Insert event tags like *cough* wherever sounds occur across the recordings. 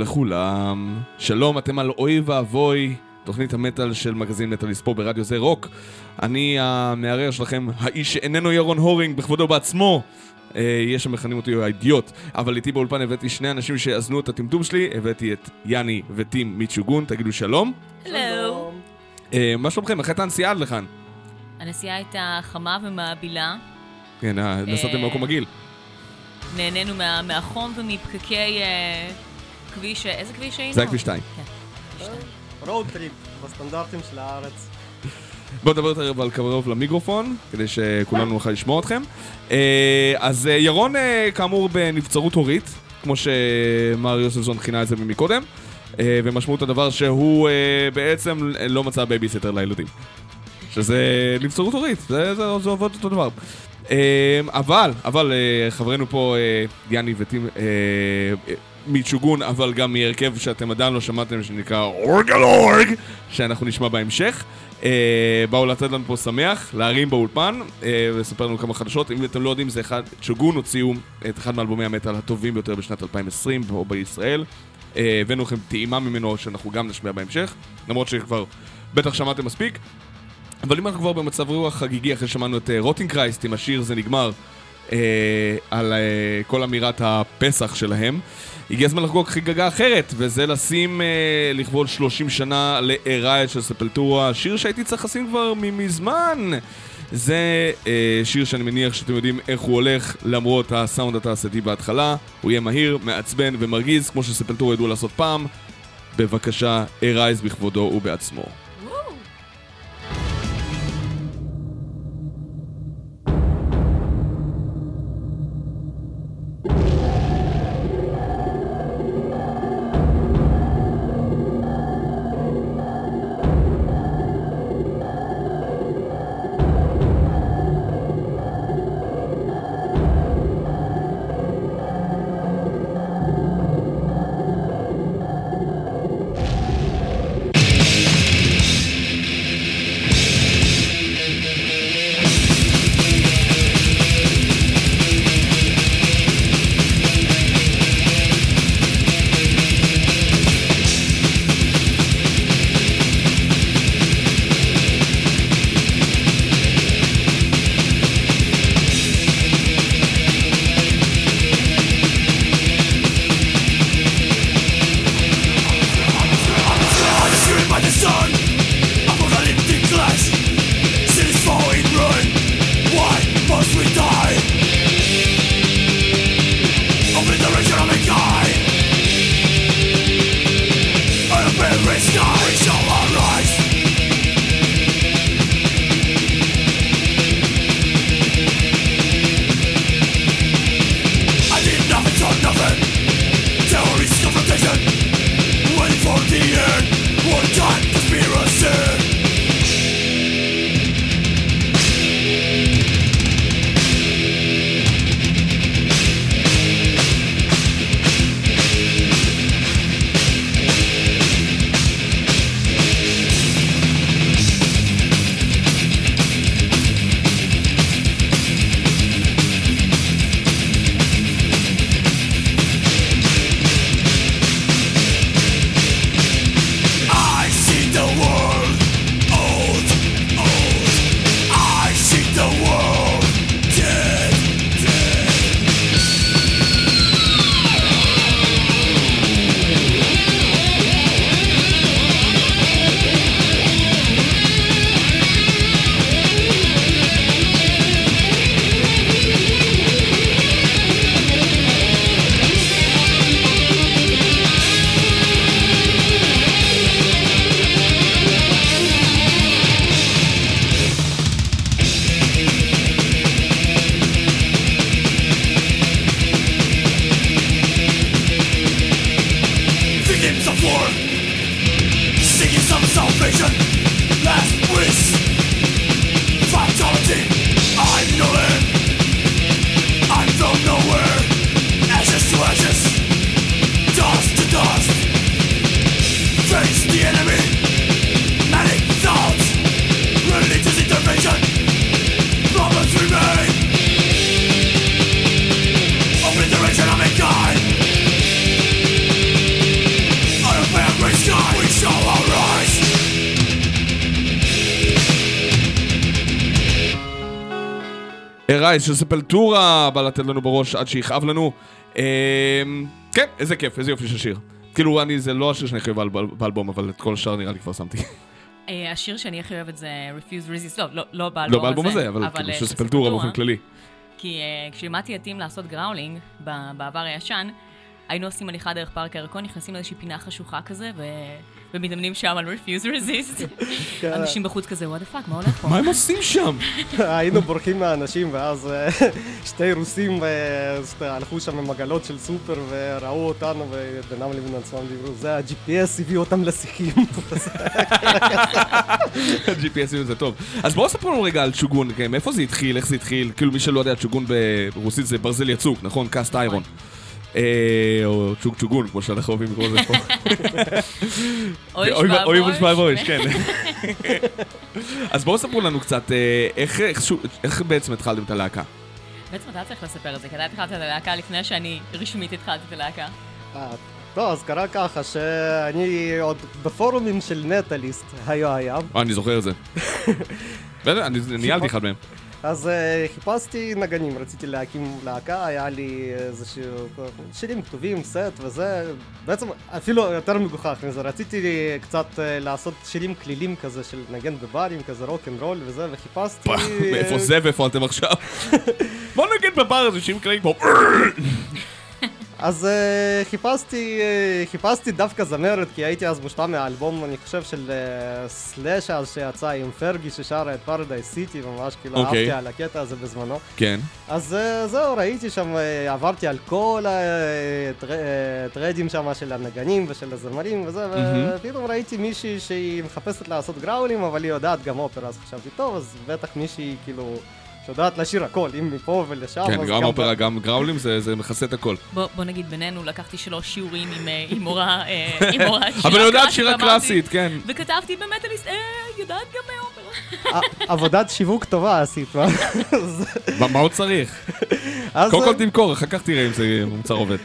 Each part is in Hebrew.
לכולם. שלום, אתם על אוי ואבוי, תוכנית המטאל של מגזין מטאליסט פה ברדיו זה רוק. אני המערער שלכם, האיש שאיננו ירון הורינג בכבודו בעצמו. אה, יש שמכנים אותי האידיוט, אבל איתי באולפן הבאתי שני אנשים שיאזנו את הטמטום שלי, הבאתי את יאני וטים מיצ'וגון, תגידו שלום. הלו. אה, מה שלומכם? איך הייתה הנסיעה עד לכאן? הנסיעה הייתה חמה ומעבילה. כן, אה, נסעתם אה, במקום מגעיל. נהנינו מה, מהחום ומפקקי אה, כביש, איזה כביש היינו? זה היה כביש 2. road trip בסטנדרטים של הארץ. בואו נדבר יותר אבל קרוב למיקרופון, כדי שכולנו נוכל לשמוע אתכם. אה, אז אה, ירון, אה, כאמור, בנבצרות הורית, כמו שמר יוספסון כינה את זה מקודם, אה, ומשמעות הדבר שהוא אה, בעצם לא מצא בייביסיטר לילדים. שזה נבצרות הורית, זה, זה, זה עובד אותו דבר. אה, אבל, אבל אה, חברנו פה, אה, יאני וטים, אה, אה, מצ'וגון, אבל גם מהרכב שאתם עדיין לא שמעתם, שנקרא אורג על אורג, שאנחנו נשמע בהמשך. אה, באו לתת לנו פה שמח, להרים באולפן, אה, ולספר לנו כמה חדשות. אם אתם לא יודעים, זה אחד, צ'וגון הוציאו את אחד מאלבומי המטאל הטובים ביותר בשנת 2020 פה בישראל. אה, הבאנו לכם טעימה ממנו שאנחנו גם נשמיע בהמשך, למרות שכבר בטח שמעתם מספיק. אבל אם אנחנו כבר במצב רוח חגיגי אחרי ששמענו את רוטינגרייסט עם השיר זה נגמר אה, על אה, כל אמירת הפסח שלהם, הגיע הזמן לחגוג חגיגה אחרת, וזה לשים אה, לכבוד 30 שנה לארייט של ספלטורה, שיר שהייתי צריך לשים כבר מזמן. זה אה, שיר שאני מניח שאתם יודעים איך הוא הולך למרות הסאונד התעשייתי בהתחלה, הוא יהיה מהיר, מעצבן ומרגיז כמו שספלטורה ידעו לעשות פעם. בבקשה, ארייז בכבודו ובעצמו. Arise של Sepultura בא לתת לנו בראש עד שיכאב לנו. אה, כן, איזה כיף, איזה יופי של שיר. כאילו, אני, זה לא השיר שאני הכי אוהב באל- באלבום, אבל את כל השאר נראה לי כבר שמתי. אה, השיר שאני הכי אוהבת זה Refuse Resist, לא, לא, לא באלבום הזה. לא באלבום הזה, אבל כאילו אה, של Sepultura באופן כללי. כי אה, כשלימדתי את טים לעשות growling בעבר הישן, היינו עושים הליכה דרך פארק הירקון, נכנסים לאיזושהי פינה חשוכה כזה, ו... ומתאמנים שם על Refuse Resist. כן. אנשים בחוץ כזה, what the fuck, מה הולך פה? מה הם עושים שם? *laughs* היינו בורחים מהאנשים, ואז אה, *laughs* שתי רוסים אה, הלכו שם עם עגלות של סופר וראו אותנו, ובינם לבין עצמם דיברו, זה ה-GPS הביא אותם לשיחים. *laughs* GPS זה טוב. אז בואו ספרו לנו רגע על צ'וגון, כן, מאיפה זה התחיל, איך זה התחיל, כאילו מי שלא יודע, צ'וגון ברוסית זה ברזל יצוק, נכון? קאסט איירון. אה, או צ'וג צ'וגון, כמו שאנחנו אוהבים לקרוא לזה פה. *laughs* אוי בויש. ושבע בויש, כן. *laughs* אז בואו ספרו לנו קצת, אה, איך- איך שו- איך בעצם התחלתם את הלהקה? בעצם אתה צריך לספר את זה, כי אתה התחלת את הלהקה לפני שאני רשמית התחלתי את הלהקה. אה, טוב, אז קרה ככה שאני עוד בפורומים של נטליסט היה היה, אני זוכר את זה. *laughs* אני ניהלתי אחד מהם. אז אה, חיפשתי נגנים, רציתי להקים להקה, היה לי איזשהו שירים כתובים, סט וזה, בעצם אפילו יותר מגוחך מזה, רציתי קצת אה, לעשות שירים קלילים כזה של נגן בברים, כזה rock and roll וזה, וחיפשתי... מאיפה זה ואיפה אתם עכשיו? *laughs* בוא נגיד בבר הזה שירים קלילים כמו... אז אה, חיפשתי, אה, חיפשתי דווקא זמרת, כי הייתי אז מושפע מהאלבום, אני חושב, של אה, Slash אז שיצא עם Fergie ששרה את Paradise City, ממש כאילו אוקיי. אהבתי על הקטע הזה בזמנו. כן. אז uh, זהו, ראיתי שם, uh, עברתי על כל הטרדים שם של הנגנים ושל הזמרים וזה, מהמם. ופתאום ראיתי מישהי שהיא מחפשת לעשות גראולים, אבל היא יודעת גם אופרה, אז חשבתי, טוב, אז בטח מישהי כאילו... שיודעת לשיר הכל, אם מפה ולשם, כן, גם אופרה, גם גראולים, זה זה מכסה את הכל. בוא, נגיד בינינו, לקחתי שלוש שיעורים עם, אה, מורה, אה, שירה אבל יודעת שירה קלאסית, כן. וכתבתי במטאליסט, אה, יודעת גם אופרה. עבודת שיווק טובה עשית, מה? מה עוד צריך? קודם כל תמכור, אחר כך תראה אם זה מוצר עובד.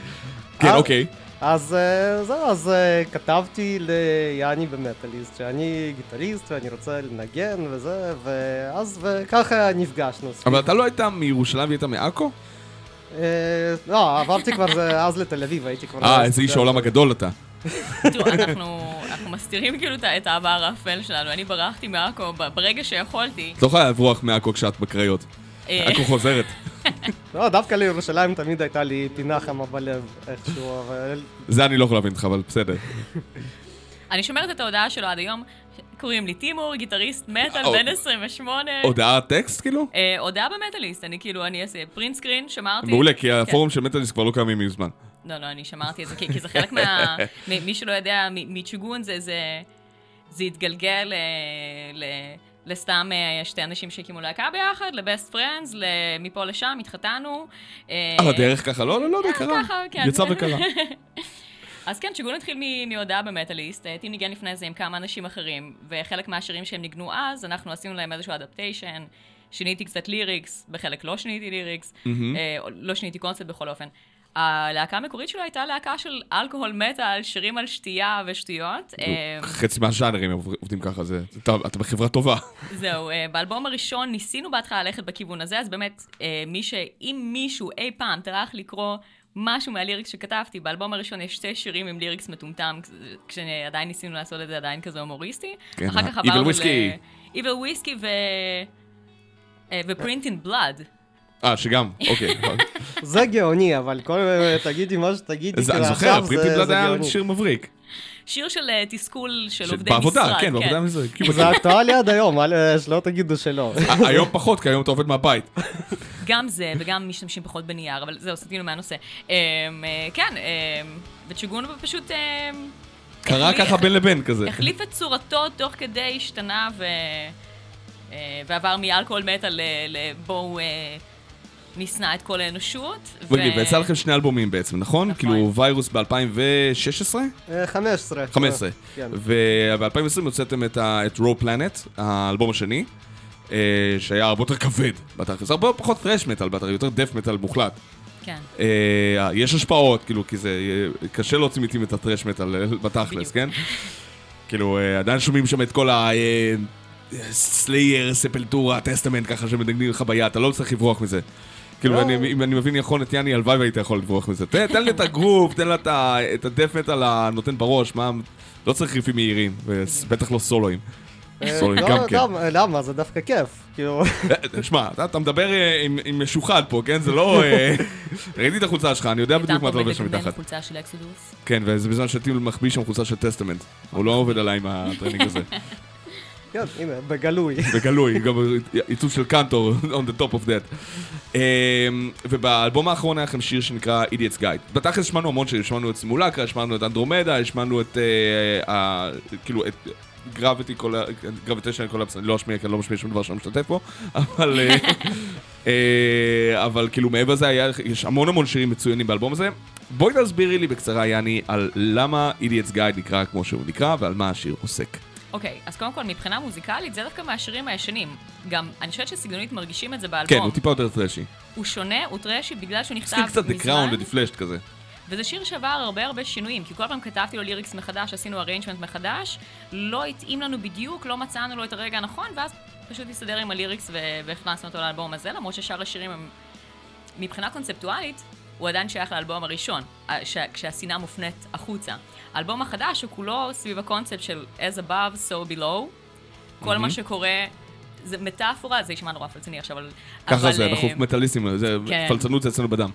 כן, אוקיי. אז אה, זהו, אז אה, כתבתי ליאני במטאליסט, שאני גיטריסט ואני רוצה לנגן וזה, ואז וככה נפגשנו. אבל אתה לא היית מירושלים והיית מעכו? אה, לא, עברתי כבר אז לתל אביב, הייתי כבר... אה, איזה איש העולם הגדול אתה. תראו, אנחנו, אנחנו מסתירים כאילו את ה- את העבר האפל שלנו. אני ברחתי מעכו ברגע שיכולתי. את לא יכולה לברוח מעכו כשאת בקריות. עכו חוזרת. לא, דווקא לירושלים תמיד הייתה לי פינה חמה בלב איכשהו, אבל... זה אני לא יכול להבין אותך, אבל בסדר. אני שומרת את ההודעה שלו עד היום. קוראים לי טימור, גיטריסט מטאל, אה, בן 28. הודעת טקסט כאילו? אה, הודעה במטאליסט, אני כאילו, אני אעשה print screen, שמרתי. מעולה, כי הפורום של מטאליסט כבר לא קיימים מזמן. לא, לא, אני שמרתי את זה, כי, זה חלק מה... מי שלא יודע, מצ'וגון זה, זה, זה התגלגל אה, ל, לסתם אה, שתי אנשים שהקימו להקה ביחד, ל best friends, מפה לשם, התחתנו. אה, על הדרך ככה, לא, לא, לא, זה קרה. כן. יצא וקרה. *laughs* אז כן, צ'וגון התחיל מהודעה במטאליסט, אה, טים ניגן לפני זה עם כמה אנשים אחרים, וחלק מהשירים שהם ניגנו אז, אנחנו עשינו להם איזשהו adaptation, שיניתי קצת lyrics, בחלק לא שיניתי lyrics. אה, לא שיניתי קונספט בכל אופן. הלהקה המקורית שלו הייתה להקה של אלכוהול מטאל, שירים על שתייה ושטויות. אה, חצי מהז'אנרים עובדים ככה, זה... אתה אתה בחברה טובה. *laughs* זהו, אה, באלבום הראשון ניסינו בהתחלה ללכת בכיוון הזה, אז באמת, אה, מי ש... אם מישהו אי פעם טרח לקרוא משהו מהליריקס שכתבתי, באלבום הראשון יש שתי שירים עם ליריקס מטומטם, כשעדיין ניסינו לעשות את זה עדיין כזה הומוריסטי. כן, אחר כך עברנו ל... Whiskey. Evil וויסקי ו... ופרינט אין בלאד. אה, שגם, אוקיי. *laughs* זה גאוני, אבל כל... תגידי מה שתגידי, זה- כאילו אני זוכר, פריטי זה היה. שיר מבריק. שיר של אה, תסכול של עובדי משרד. בעבודה, כן, בעבודה מזה. *laughs* כאילו, זה אקטואלי עד היום, אל- שלא תגידו שלא. היום פחות, כי היום אתה עובד מהבית. *laughs* גם זה, וגם משתמשים פחות בנייר, אבל זהו, סטינו מהנושא. אה, כן, וצ'וגון פשוט... קרה ככה בין לבין כזה. החליף את צורתו תוך כדי השתנה. אה, ועבר מאלכוהול מטאל ל- לבואו נשנא את כל האנושות. ו- רגע, ויצא לכם שני אלבומים בעצם, נכון? נכון. כאילו ויירוס ב-2016? אה, 15. 15. כן. וב-2020 הוצאתם את רו פלנט, האלבום השני, אה, שהיה הרבה יותר כבד בתכלס, הרבה פחות פרש מטאל בתכלס, יותר דף מטאל מוחלט. כן. אה, יש השפעות, כאילו, כי זה אה, קשה להוציא מתים את הטרש מטאל בתכלס. כן? כאילו, עדיין שומעים שם את כל ה... Slayer, Sepultura, Testament, ככה שמנגנים לך ביד, אתה לא צריך לברוח מזה. כאילו, לא. אם אני מבין נכון את יאני, הלוואי והיית יכול לברוח מזה. תן תן לי את הגרוב, תן לה את ה- את ה death metal הנותן בראש, מה... לא צריך ריפים מהירים, ובטח לא סולואים. אה, sorry, לא, גם כן. למה- למה? זה דווקא כיף. כאילו, אה, שמע, אתה- מדבר אה, עם- משוחד פה, כן? זה לא... אה, *laughs* ראיתי את החולצה שלך, אני יודע בדיוק מה אתה לובש שם מתחת. חולצה של Exodus. כן, וזה בזמן שטים מחביא שם חולצה של Testament. הוא לא עובד עליי עם הטרנינג הזה. *laughs* כן, הנה, בגלוי. *laughs* בגלוי, גם עיצוב של קנטור, on the top of that. אמ, ובאלבום האחרון היה לכם שיר שנקרא Idiot's Guide. בתכלס שמענו המון שירים, שמענו את Simulacra, שמענו את Andromeda, שמענו את, uh, כאילו, את Gravity Gravitation Collapse, אני לא אשמיע, כי אני לא משמיע שום דבר שאני משתתף פה, *laughs* אבל, אה, אה, אבל כאילו מעבר לזה יש המון המון שירים מצוינים באלבום הזה. בואי תסבירי לי בקצרה, יאני, על למה Idiot's Guide נקרא כמו שהוא נקרא, ועל מה השיר עוסק. אוקיי, אז קודם כל, מבחינה מוזיקלית, זה דווקא מהשירים הישנים. גם, אני חושבת שסגנונית מרגישים את זה כן, באלבום. הוא טיפה יותר טרשי. הוא שונה, הוא טרשי בגלל שהוא נכתב קצת מזמן. The Crown ודיפלשט כזה. וזה שיר שעבר הרבה הרבה שינויים, כי כל פעם כתבתי לו lyrics מחדש, עשינו arrangement מחדש, לא התאים לנו בדיוק, לא מצאנו לו את הרגע הנכון, ואז פשוט הסתדר עם הליריקס והכנסנו אותו לאלבום הזה, למרות ששאר השירים הם... מבחינה קונספטואלית, הוא עדיין שייך לאלבום הראשון, ש- כשהשנאה מופנית החוצה. האלבום החדש הוא כולו סביב הקונספט של as above, so below. כל מה שקורה, זה מטאפורה, זה יישמע נורא פלצני עכשיו, אבל... ככה אבל, זה, אה, אנחנו מטאליסטים, זה כן. פלצנות זה אצלנו בדם.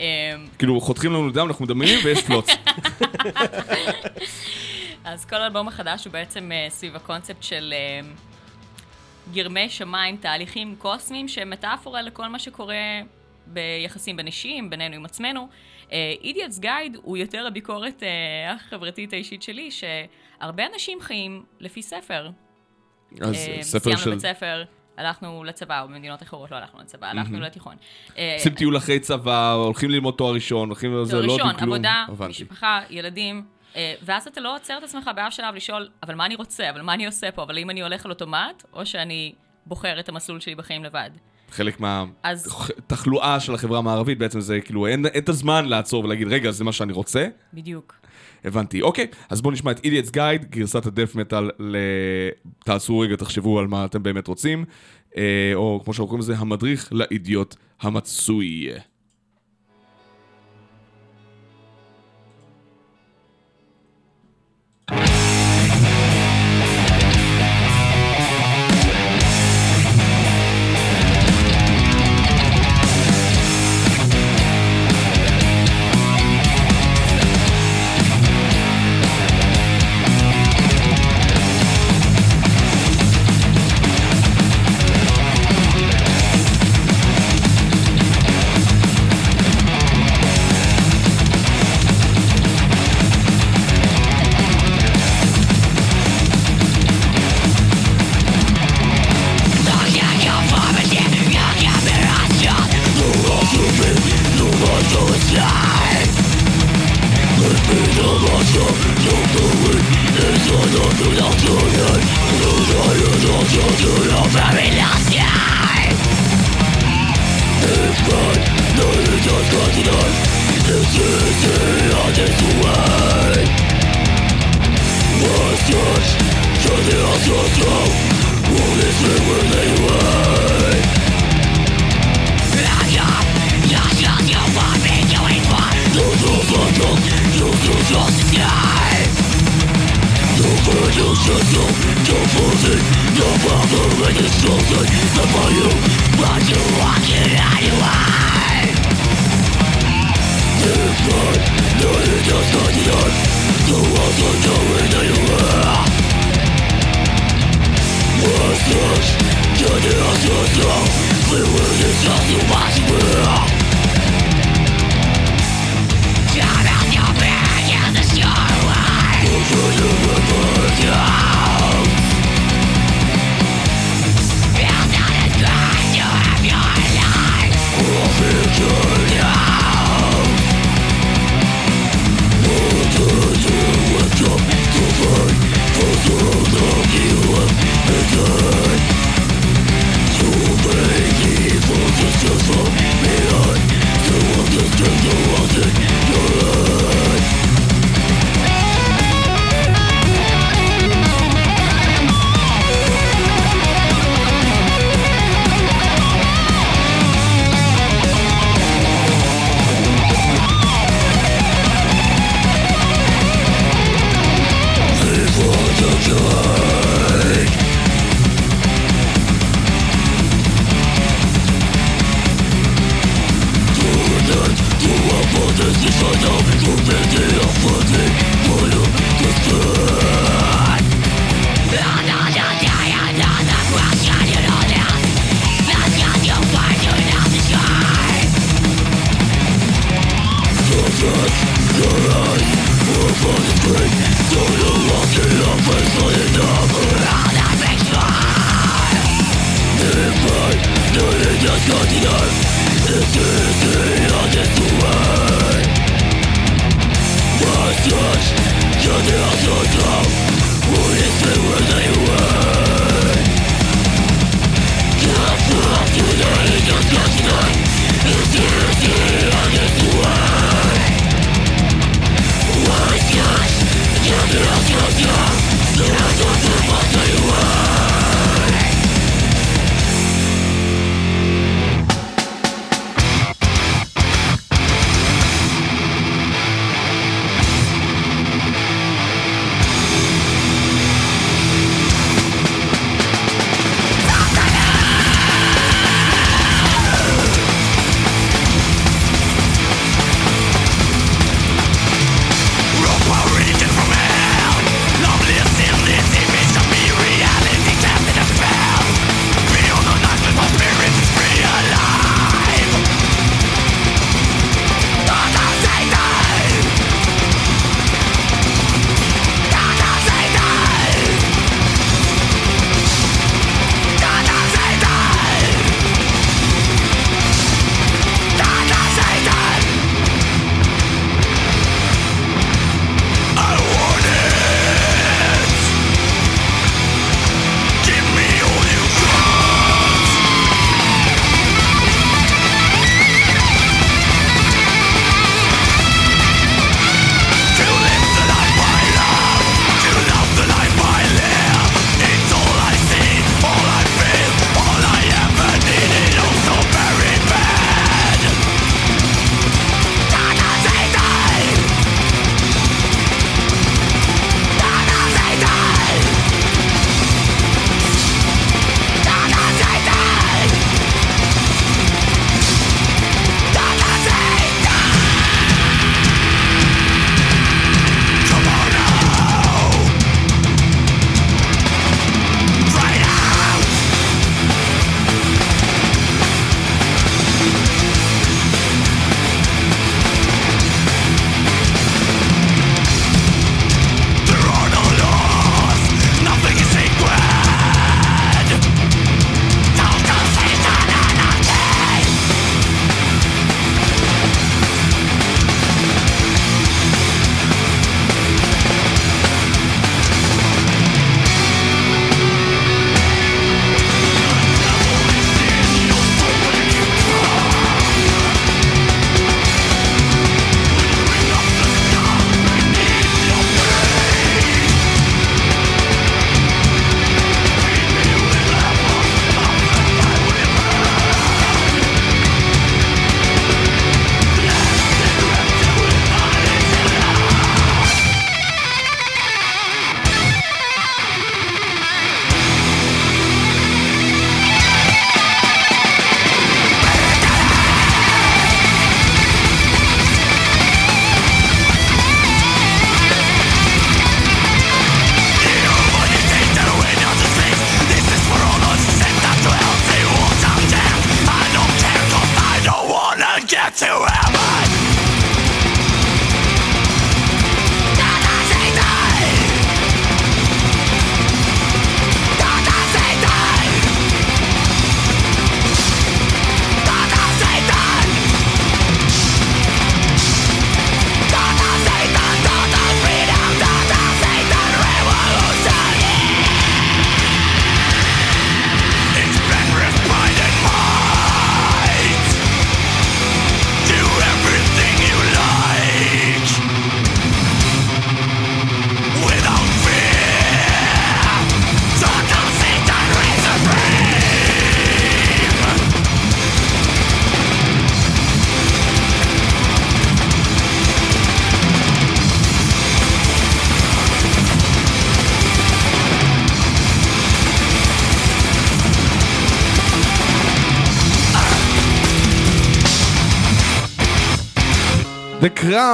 אה, כאילו, חותכים לנו דם, אנחנו מדמיינים ויש פלוץ. *laughs* אז כל האלבום החדש הוא בעצם uh, סביב הקונספט של גרמי שמיים, תהליכים קוסמיים שהם מטאפורה לכל מה שקורה ביחסים בין אישיים, בינינו עם עצמנו. אידיאטס uh, גייד הוא יותר הביקורת uh, החברתית האישית שלי, שהרבה אנשים חיים לפי ספר. אז אה, ספר של... סיימנו בית ספר, הלכנו לצבא, או במדינות אחרות לא הלכנו לצבא, הלכנו לתיכון. אה, עושים טיול אחרי צבא, הולכים ללמוד תואר ראשון, הולכים לזה, תואר לא ראשון, יודעים כלום. עבודה, הבנתי. משפחה, ילדים, אה, ואז אתה לא עוצר את עצמך באף שלב לשאול, אבל מה אני רוצה, אבל מה אני עושה פה, אבל האם אני הולך על אוטומט, או שאני בוחר את המסלול שלי בחיים לבד. חלק אז- מהתחלואה של החברה המערבית בעצם זה כאילו, אין אין את הזמן לעצור ולהגיד, רגע, זה מה שאני רוצה. בדיוק. הבנתי. אוקיי, אז בואו נשמע את Idiot's Guide, גרסת הדף מטאל ל... תעשו רגע, תחשבו על מה אתם באמת רוצים, אה, או כמו שאנחנו קוראים לזה, המדריך לאידיוט המצוי.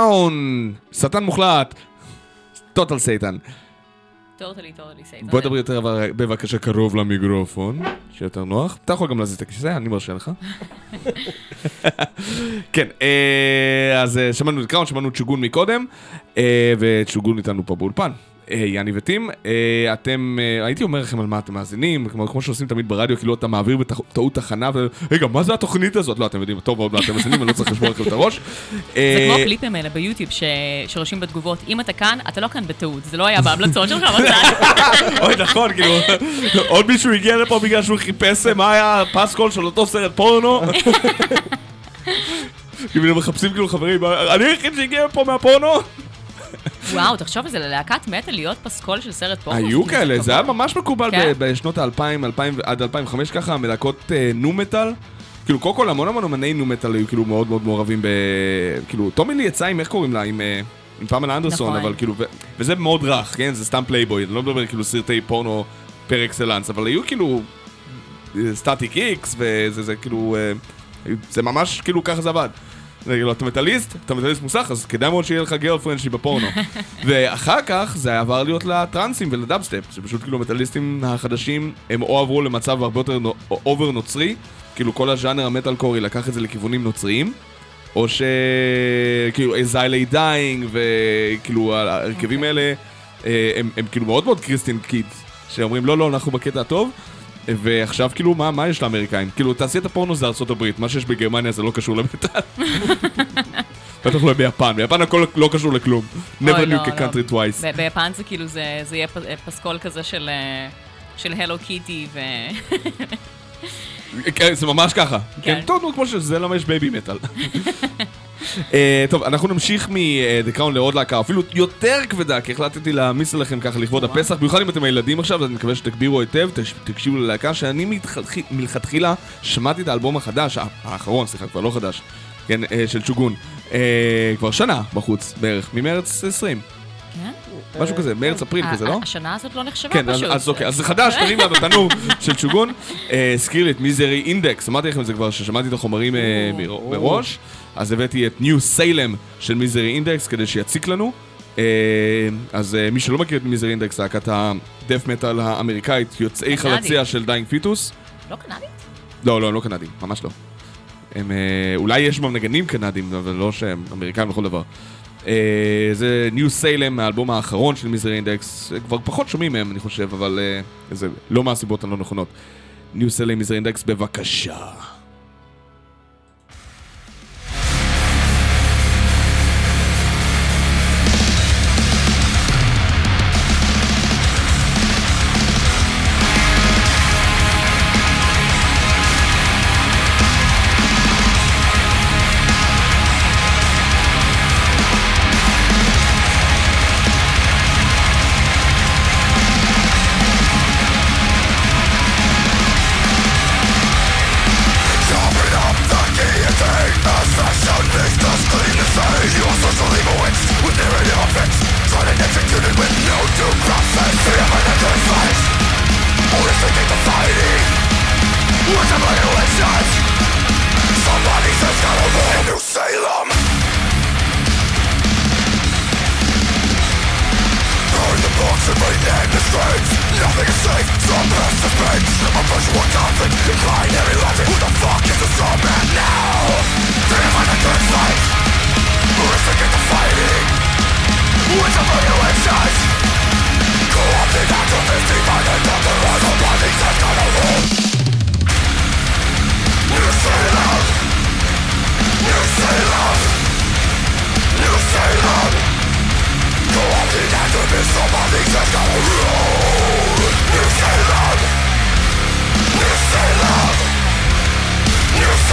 Crown! שטן מוחלט. Total Satan. Totally, totally Satan. בוא נדבר יותר בבקשה קרוב למיקרופון, שיהיה יותר נוח. אתה יכול גם להזיז את הכיסא, אני מרשה לך. *laughs* כן, אה, אז אה, שמענו את Crown, שמענו את שוגון מקודם, אה, ואת שוגון איתנו פה באולפן. אה, יאני וטים, אה, אתם, אה, הייתי אומר לכם על מה אתם מאזינים, כמו, כמו שעושים תמיד ברדיו, כאילו אתה מעביר בטעות תחנה. רגע, מה זה התוכנית הזאת? לא, אתם יודעים, טוב מאוד מה אתם מאזינים, אני לא צריך לשמור לכם את הראש. *laughs* זה כמו הקליפים האלה ביוטיוב ש- שרושמים בתגובות, אם אתה כאן, אתה לא כאן בטעות, זה לא היה בהמלצות שלך בצד. *laughs* אוי, נכון, כאילו, *laughs* עוד מישהו הגיע לפה בגלל שהוא חיפש מה היה הפסקול של אותו סרט פורנו? כאילו, הם מחפשים כאילו חברים, אני היחיד שהגיע לפה מהפורנו? וואו, תחשוב על זה, ללהקת מטה להיות פסקול של סרט פורנו. היו כאילו, כאלה, זה היה. ממש מקובל כן. בשנות ה-2000 עד 2005 ככה, הלהקות אה, nu metal. כאילו, קודם כל המון המון אמני nu metal היו כאילו מאוד מאוד מעורבים ב... כאילו, טומי לי יצא עם, איך קוראים לה? עם... אה, עם פמלה אנדרסון, נכון. אבל כאילו, וזה מאוד רך, כן? זה סתם פלייבוי, אני לא מדבר כאילו סרטי פורנו פר אקסלנס, אבל היו כאילו Static-X, וזה זה כאילו, אה, זה ממש כאילו ככה זה עבד. כאילו, אתה מטאליסט, אתה מטאליסט מוסך, אז כדאי מאוד שיהיה לך girlfriend שלי בפורנו. *laughs* ואחר כך זה עבר להיות לטרנסים ולדאבסטפ, שפשוט כאילו המטאליסטים החדשים, הם או עברו למצב הרבה יותר אובר נוצרי, כאילו כל הז'אנר המטאלקורי לקח את זה לכיוונים נוצריים, או ש... כאילו, As I Lay Dying, וכאילו ההרכבים האלה, אה, הם, הם כאילו מאוד מאוד Christian kid, שאומרים לא, לא, אנחנו בקטע הטוב. ועכשיו כאילו, מה, מה יש לאמריקאים? כאילו, תעשיית הפורנו זה ארצות הברית, מה שיש בגרמניה זה לא קשור למטאל. *laughs* בטח לא ביפן, ביפן הכל לא קשור לכלום. never לא, knew לא. country twice. ביפן זה כאילו, זה יהיה פסקול כזה של... אה, של Hello Kitty ו... כן, זה ממש ככה. כן. כן, טוב, נו, כמו שזה למה יש Babymetal. *laughs* אה, טוב, אנחנו נמשיך מ-The Crown לעוד להקה, אפילו יותר כבדה, כי החלטתי להעמיס עליכם ככה לכבוד הפסח, במיוחד אם אתם ילדים עכשיו, אז אני מקווה שתגבירו היטב, תקשיבו ללהקה שאני מלכתחילה שמעתי את האלבום החדש, ה- האחרון, סליחה, כבר לא חדש, כן, אה, של צ'וגון, אה, כבר שנה בחוץ בערך, ממרץ 20, כן? משהו כזה, מרץ אפריל כזה, לא? השנה הזאת לא נחשבה כן, אז, פשוט. אז אוקיי, אז זה חדש, *laughs* תרים לה בתנור של צ'וגון. אה, הזכיר לי את Misery Index, אמרתי לכם את זה כבר, ששמעתי את החומרים אה, מר- מראש, אז הבאתי את New Salem של Misery Index כדי שיציק לנו. אה, אז אה, מי שלא מכיר את Misery Index, להקת ה death metal האמריקאית, יוצאי קנדית. חלציה של Dying Fetus. לא קנדית? לא, לא, הם לא קנדים, ממש לא. הם, אה, אולי יש בהם נגנים קנדים, אבל לא שהם אמריקאים לכל דבר. זה ניו סיילם, האלבום האחרון של מיזרי אינדקס, כבר פחות שומעים מהם, אני חושב, אבל זה לא מהסיבות הלא נכונות. ניו סיילם, מיזרי אינדקס, בבקשה. push more conflict in binary logic Who the fuck is the straw man now? Did I find a good fight? Who is the get the fighting? Who is the violations? Co-opted activists Divide another as a body that's gonna roll You say love You say love You Co-opted activists Somebody that's as a rule.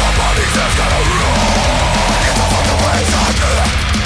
Somebody's just gotta rule Get the fuck away,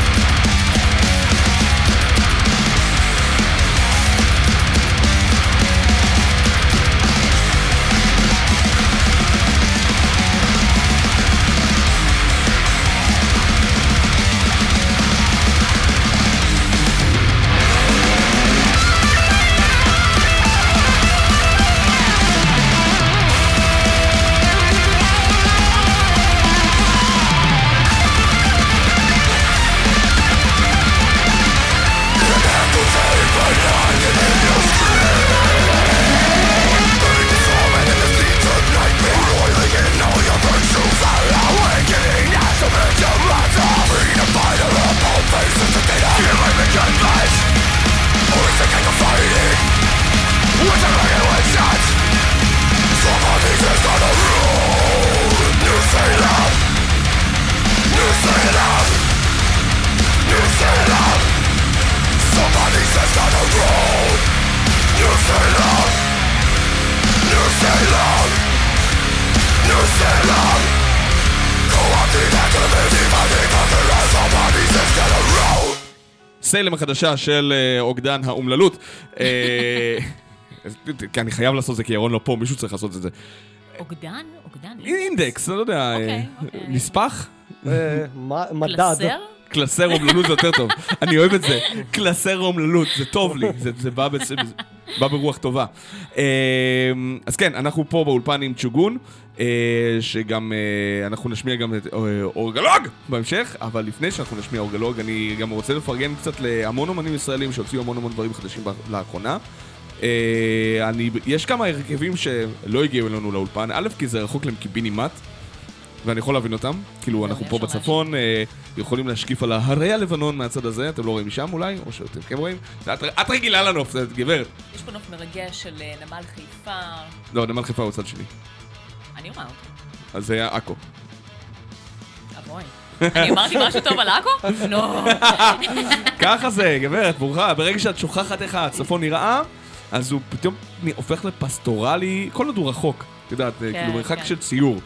סיילם החדשה של אה, אוגדן האומללות. אה, כי אני חייב לעשות את זה כי ירון לא פה, מישהו צריך לעשות את זה. אוגדן? אוגדן? אינדקס, אני לא יודע, אה, אוקיי, אוקיי. נספח? מה- מדד. קלסר? קלסר אומללות זה יותר טוב. אני אוהב את זה. קלסר אומללות, זה טוב לי, זה, זה בא, בצ... בא ברוח טובה. אה, אז כן, אנחנו פה באולפן עם צ'וגון, אה, שגם אה, אנחנו נשמיע גם את אורגלוג בהמשך, אבל לפני שאנחנו נשמיע אורגלוג, אני גם רוצה לפרגן קצת להמון אומנים ישראלים שהוציאו המון המון דברים חדשים לאחרונה. אני, יש כמה הרכבים שלא הגיעו אלינו לאולפן, א', כי זה רחוק להם קיבינימט, ואני יכול להבין אותם. כאילו, אנחנו יש פה. בצפון, אה, יכולים להשקיף על ההרי הלבנון מהצד הזה, אתם לא רואים משם אולי, או שאתם כן רואים. את, רגילה לנוף, את גברת. יש פה נוף מרגש של אה, נמל חיפה. לא, נמל חיפה הוא הצד שני. אני רואה אותו. אז זה היה עכו. אבוי. אני אמרתי משהו טוב על עכו? לא. *laughs* ככה זה, גברת, ברוכה. ברגע שאת שוכחת איך הצפון נראה, אז הוא פתאום הופך לפסטורלי, כל עוד הוא רחוק. את יודעת, כן, כאילו מרחק כן. של ציור.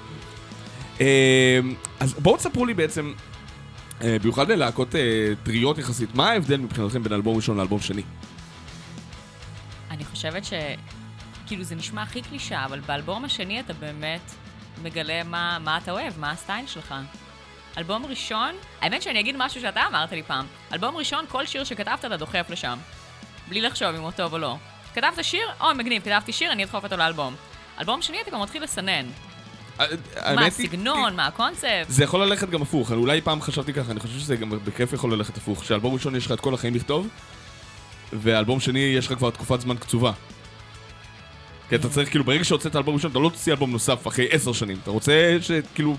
אה, אז בואו תספרו לי בעצם, אה, במיוחד ללהקות אה, טריות יחסית, מה ההבדל מבחינתכם בין אלבום ראשון לאלבום שני? אני חושבת ש... כאילו זה נשמע הכי קלישה, אבל באלבום השני אתה באמת מגלה מה, מה אתה אוהב, מה הסטייל שלך. אלבום ראשון, האמת שאני אגיד משהו שאתה אמרת לי פעם. אלבום ראשון, כל שיר שכתבת אתה דוחף לשם. בלי לחשוב אם הוא טוב או לא. כתבת שיר, אוי מגניב, כתבתי שיר, אני אדחוף אותו לאלבום. אלבום שני אתה כבר מתחיל לסנן. אה, מה הסגנון, מה הקונספט. זה יכול ללכת גם הפוך, אולי פעם חשבתי ככה, אני חושב שזה גם בכיף יכול ללכת הפוך, שאלבום ראשון יש לך את כל החיים לכתוב, ואלבום שני יש לך כבר תקופת זמן קצובה. כי אתה צריך, כאילו, ברגע שהוצאת אלבום ראשון, אתה לא תוציא אלבום נוסף אחרי עשר שנים. אתה רוצה שכאילו,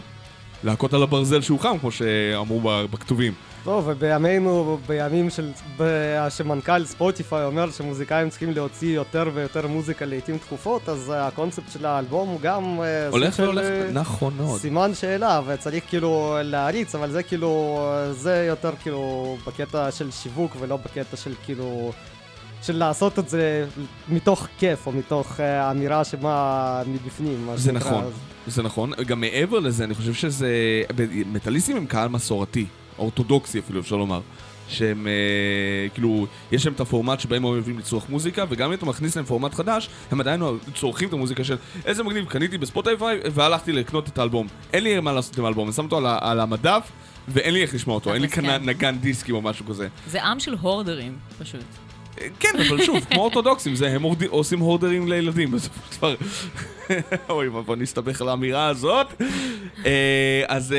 להכות על הברזל שהוא חם, כמו שאמרו בכתובים. טוב, ובימינו, בימים של... שמנכ"ל ספוטיפיי אומר שמוזיקאים צריכים להוציא יותר ויותר מוזיקה לעיתים תכופות, אז הקונספט של האלבום הוא גם... אה, הולך והולך, אה, נכון מאוד. סימן שאלה, וצריך כאילו להריץ, אבל זה כאילו, זה יותר כאילו בקטע של שיווק ולא בקטע של כאילו, של לעשות את זה מתוך כיף, או מתוך אה, אמירה שמה מבפנים. זה. נכון, זה נכון. גם מעבר לזה, אני חושב שזה... מטאליסטים הם קהל מסורתי, אורתודוקסי אפילו, אפשר לומר. שהם אה, כאילו, יש להם את הפורמט שבהם הם אוהבים לצרוך מוזיקה, וגם אם אתה מכניס להם פורמט חדש, הם עדיין צורכים את המוזיקה של איזה מגניב, קניתי בספוטיפיי והלכתי לקנות את האלבום. אין לי מה לעשות עם האלבום, אני שם אותו על, על המדף, ואין לי איך לשמוע אותו, אין לי כאן. נגן דיסקים או משהו כזה. זה עם של הורדרים, פשוט. אה, כן, אבל שוב, כמו אורתודוקסים, זה הם עושים הורדרים לילדים בסופו של דבר. אוי, בוא נסתבך על האמירה הזאת. אה, אז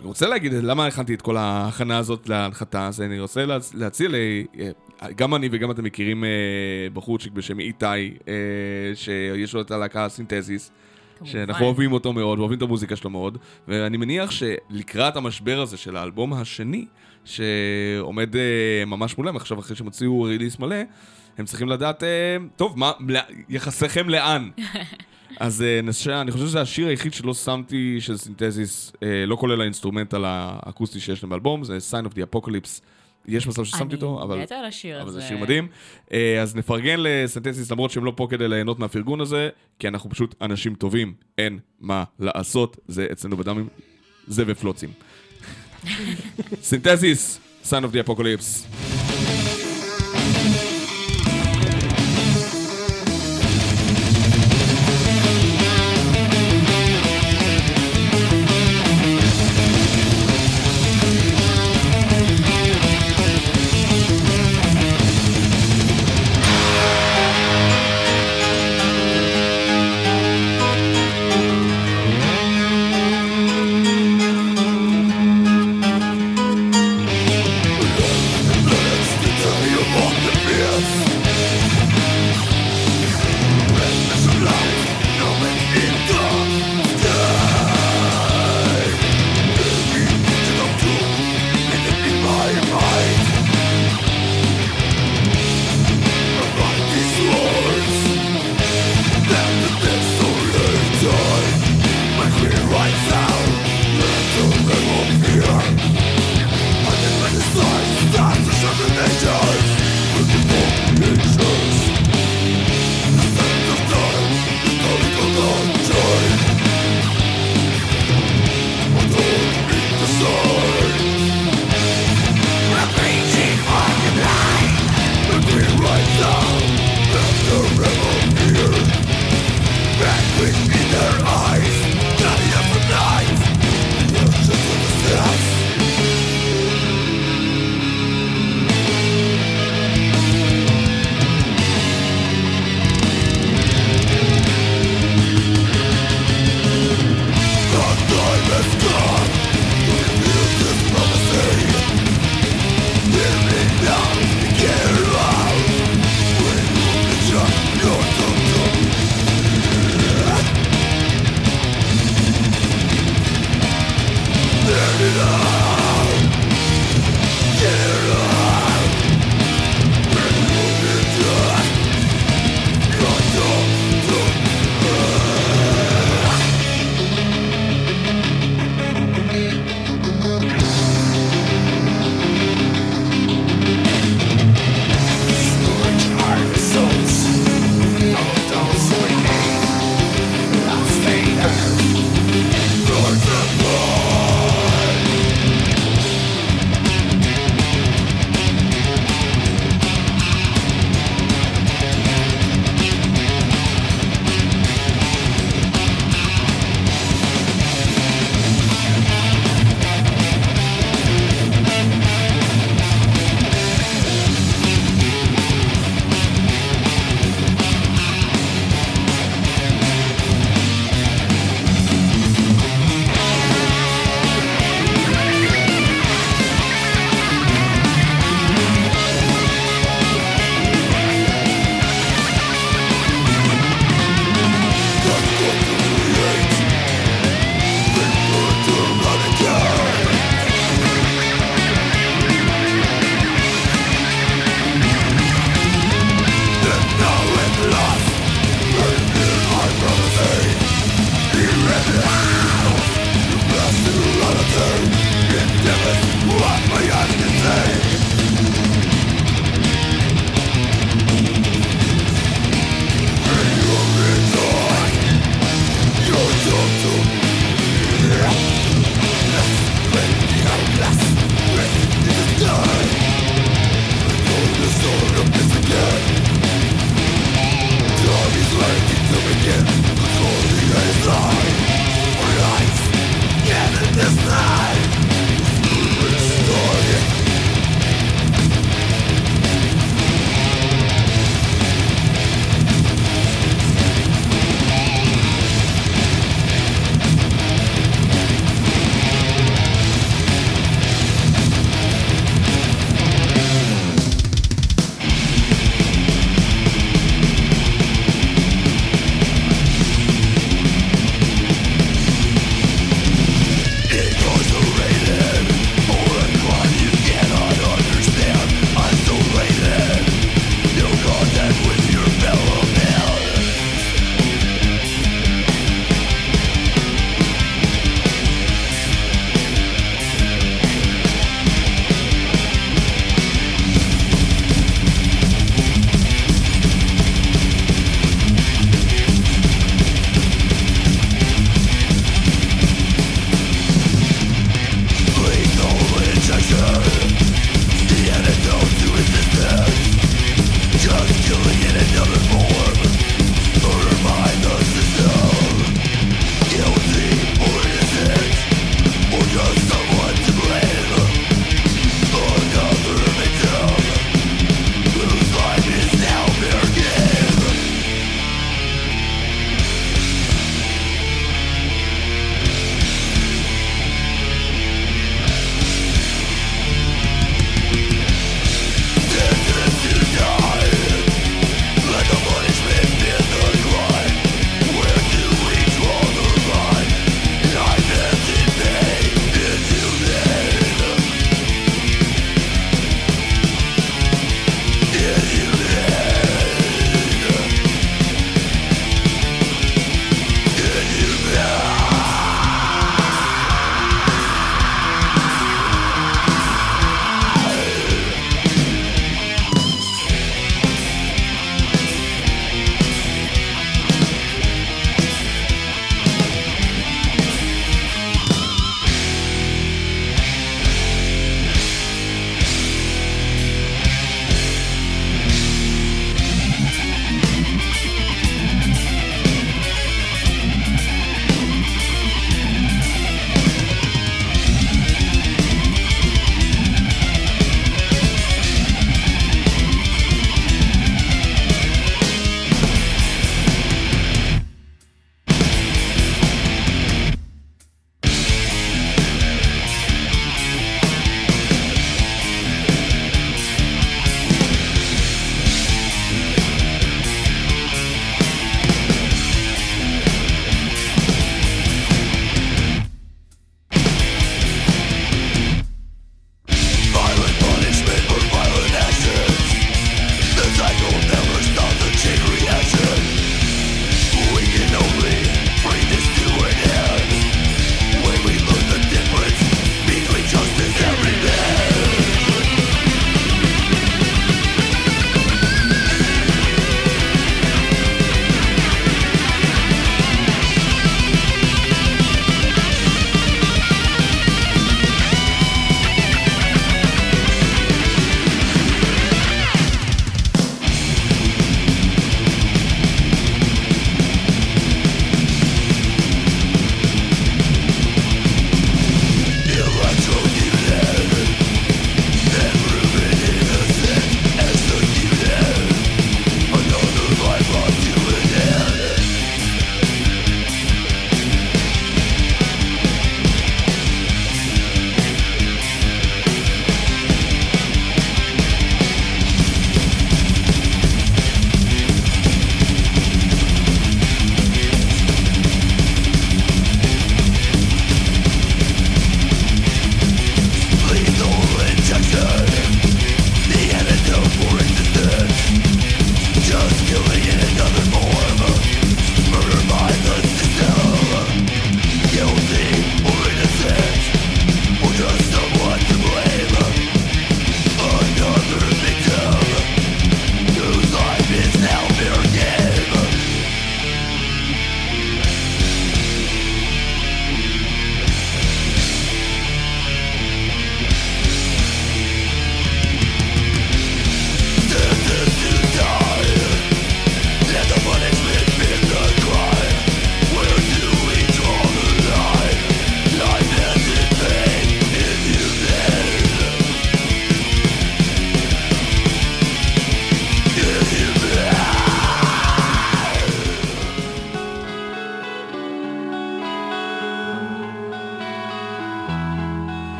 אני רוצה להגיד, למה הכנתי את כל ההכנה הזאת להנחתה, אז אני רוצה להצ- להציע, ל- אה, גם אני וגם אתם מכירים אה, בחורצ'יק בשם איתי, אה, שיש לו את הלהקה סינתזיס. שאנחנו אוהבים אותו מאוד, אוהבים את המוזיקה שלו מאוד, ואני מניח שלקראת המשבר הזה של האלבום השני, שעומד אה, ממש מולם, עכשיו אחרי שהם הוציאו release מלא, הם צריכים לדעת, אה, טוב, מה, יחסיכם לאן? *laughs* אז אה, נשא, אני חושב שזה השיר היחיד שלא שמתי של סינתזיס, אה, לא כולל האינסטרומנטל האקוסטי שיש להם באלבום, זה Sign of the Apocalypse. יש מצב ששמתי אותו, אבל... אני מתה על השיר הזה. אבל זה שיר מדהים. אה, אז נפרגן לסנטנסיס, למרות שהם לא פה כדי ליהנות מהפרגון הזה, כי אנחנו פשוט אנשים טובים, אין מה לעשות, זה אצלנו בדמים, זה ופלוצים. *laughs* סינתסיס, Son of the Apocalypse.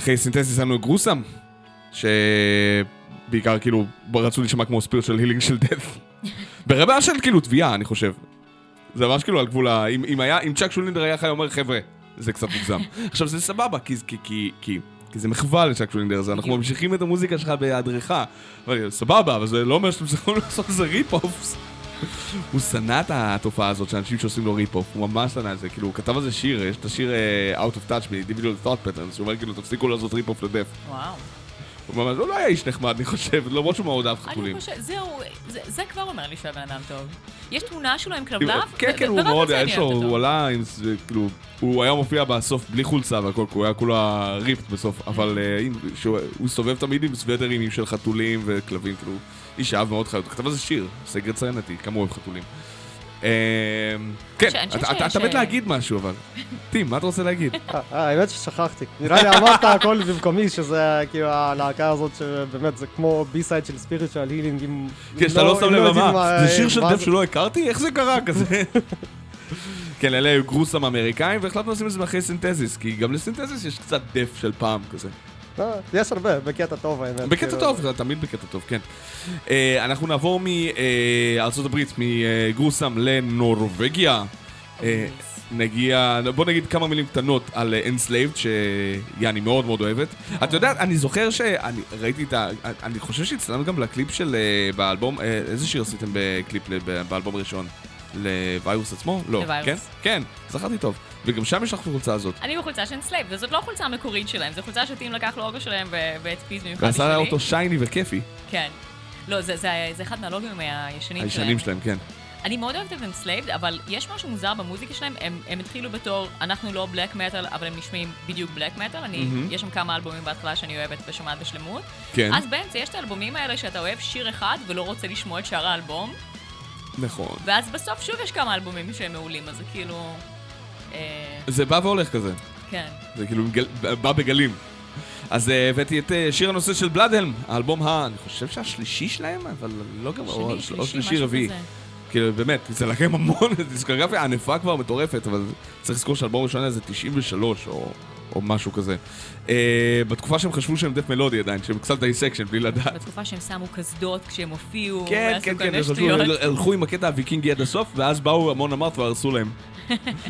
אחרי סינתזיס היה לנו את Gruesome, שבעיקר כאילו רצו להישמע כמו Spiritual Healing של Death. *laughs* ברמה של כאילו תביעה, אני חושב. זה ממש כאילו על גבול ה... אם, אם היה, אם צ'אק שולדינר היה חי אומר, חבר'ה, זה קצת מוגזם. *laughs* עכשיו, זה סבבה, כי, כי, כי, כי, כי זה מחווה לצ'אק שולדינר הזה, אנחנו. ממשיכים את המוזיקה שלך בהיעדרך. אבל סבבה, אבל זה לא אומר שאתם צריכים לעשות איזה rip-off. *laughs* הוא שנא את התופעה הזאת של אנשים שעושים לו rip-off, הוא ממש שנא את זה, כאילו, הוא כתב על זה שיר, יש את השיר אה, Out of Touch מ-Individual Thought Patterns, שהוא אומר כאילו, תפסיקו לעשות rip-off ל Death. וואו. הוא ממש, לא היה איש נחמד, אני חושב, *laughs* למרות שהוא מאוד אהב אני חתולים. חושב, זהו, זה- כבר אומר לי שהוא הבן אדם טוב. יש תמונה שלו עם כלבלב, כן, כן, ו- הוא ורק מאוד, יש אני לו. הוא עלה עם, כאילו, הוא היה מופיע בסוף בלי חולצה והכל, הוא היה כולה ריפט בסוף, אבל אה, הוא הסתובב תמיד עם סוודרים של חתולים וכלבים, כאילו, איש שאהב מאוד חיות, הוא כתב על זה שיר, סגרד סרנטי, כמה הוא אוהב חתולים. אה, כן, אתה- מת להגיד משהו, אבל. *laughs* טים, מה אתה רוצה להגיד? אה, האמת ששכחתי. נראה לי אמרת הכל במקומי, שזה כאילו הלהקה הזאת שבאמת זה כמו B-side של Spiritual Healing עם... כן, שאתה לא שם לב יודעים מה, זה שיר של מה Death שלא הכרתי? איך זה קרה כזה? *laughs* כן, אלה היו Gruesome אמריקאים, והחלטנו לשים את זה מאחורי סינתזיס, כי גם לסינתזיס יש קצת Death של פעם כזה. אה, יש הרבה, בקטע טוב האמת. בקטע כאילו. טוב, זה תמיד בקטע טוב, כן. אה, אנחנו נעבור מארצות הברית, מ Gruesome לנורבגיה. אה, נגיע, בוא נגיד כמה מילים קטנות על אה, Enslaved, שאני מאוד מאוד אוהבת. את יודעת, אני זוכר שאני ראיתי את ה... אני חושב שהצטלמנו גם לקליפ של... אה, באלבום, אה, איזה שיר עשיתם בקליפ ל- באלבום הראשון? לווירוס עצמו? לא. לווירוס. כן? כן, זכרתי טוב. וגם שם יש לך את החולצה הזאת. אני בחולצה של Enslaved, וזאת לא החולצה המקורית שלהם, זו חולצה שטים לקח לוגו שלהם ו- והדפיס במיוחד ועשה בשבילי. אותו shiny וכיפי. כן. לא, זה, זה, זה אחד מהלוגים הישנים הישנים שלהם, כן. אני מאוד אוהבת את Enslaved, אבל יש משהו מוזר במוזיקה שלהם, הם, הם התחילו בתור, אנחנו לא black metal, אבל הם נשמעים בדיוק black metal, אני, מהמם. יש שם כמה אלבומים בהתחלה שאני אוהבת ושומעת בשלמות. כן, אז באמצע יש את האלבומים האלה שאתה אוהב שיר אחד ולא רוצה לשמוע את שאר האלבום, נכון. ואז בסוף שוב יש כמה אלבומים שהם מעולים, אז זה כאילו... אה, זה בא והולך כזה. כן. זה כאילו גל... בא בגלים. אז אה, הבאתי את אה, שיר הנושא של בלאדהלם, האלבום ה... אני חושב שהשלישי שלהם, אבל לא גם... שני, או שלישי, רביעי. כאילו, באמת, זה לכם המון, *laughs* דיסקוגרפיה ענפה כבר מטורפת, אבל צריך לזכור שהאלבום הראשון היה זה 93 או, או משהו כזה. אה, בתקופה שהם חשבו שהם דף מלודי עדיין, שהם קצת דיסקשן בלי לדעת. בתקופה שהם שמו קסדות כשהם הופיעו, כן, כן, כן, הם שטויות. הלכו עם הקטע הוויקינגי עד הסוף, ואז באו המון אמרת והרסו להם.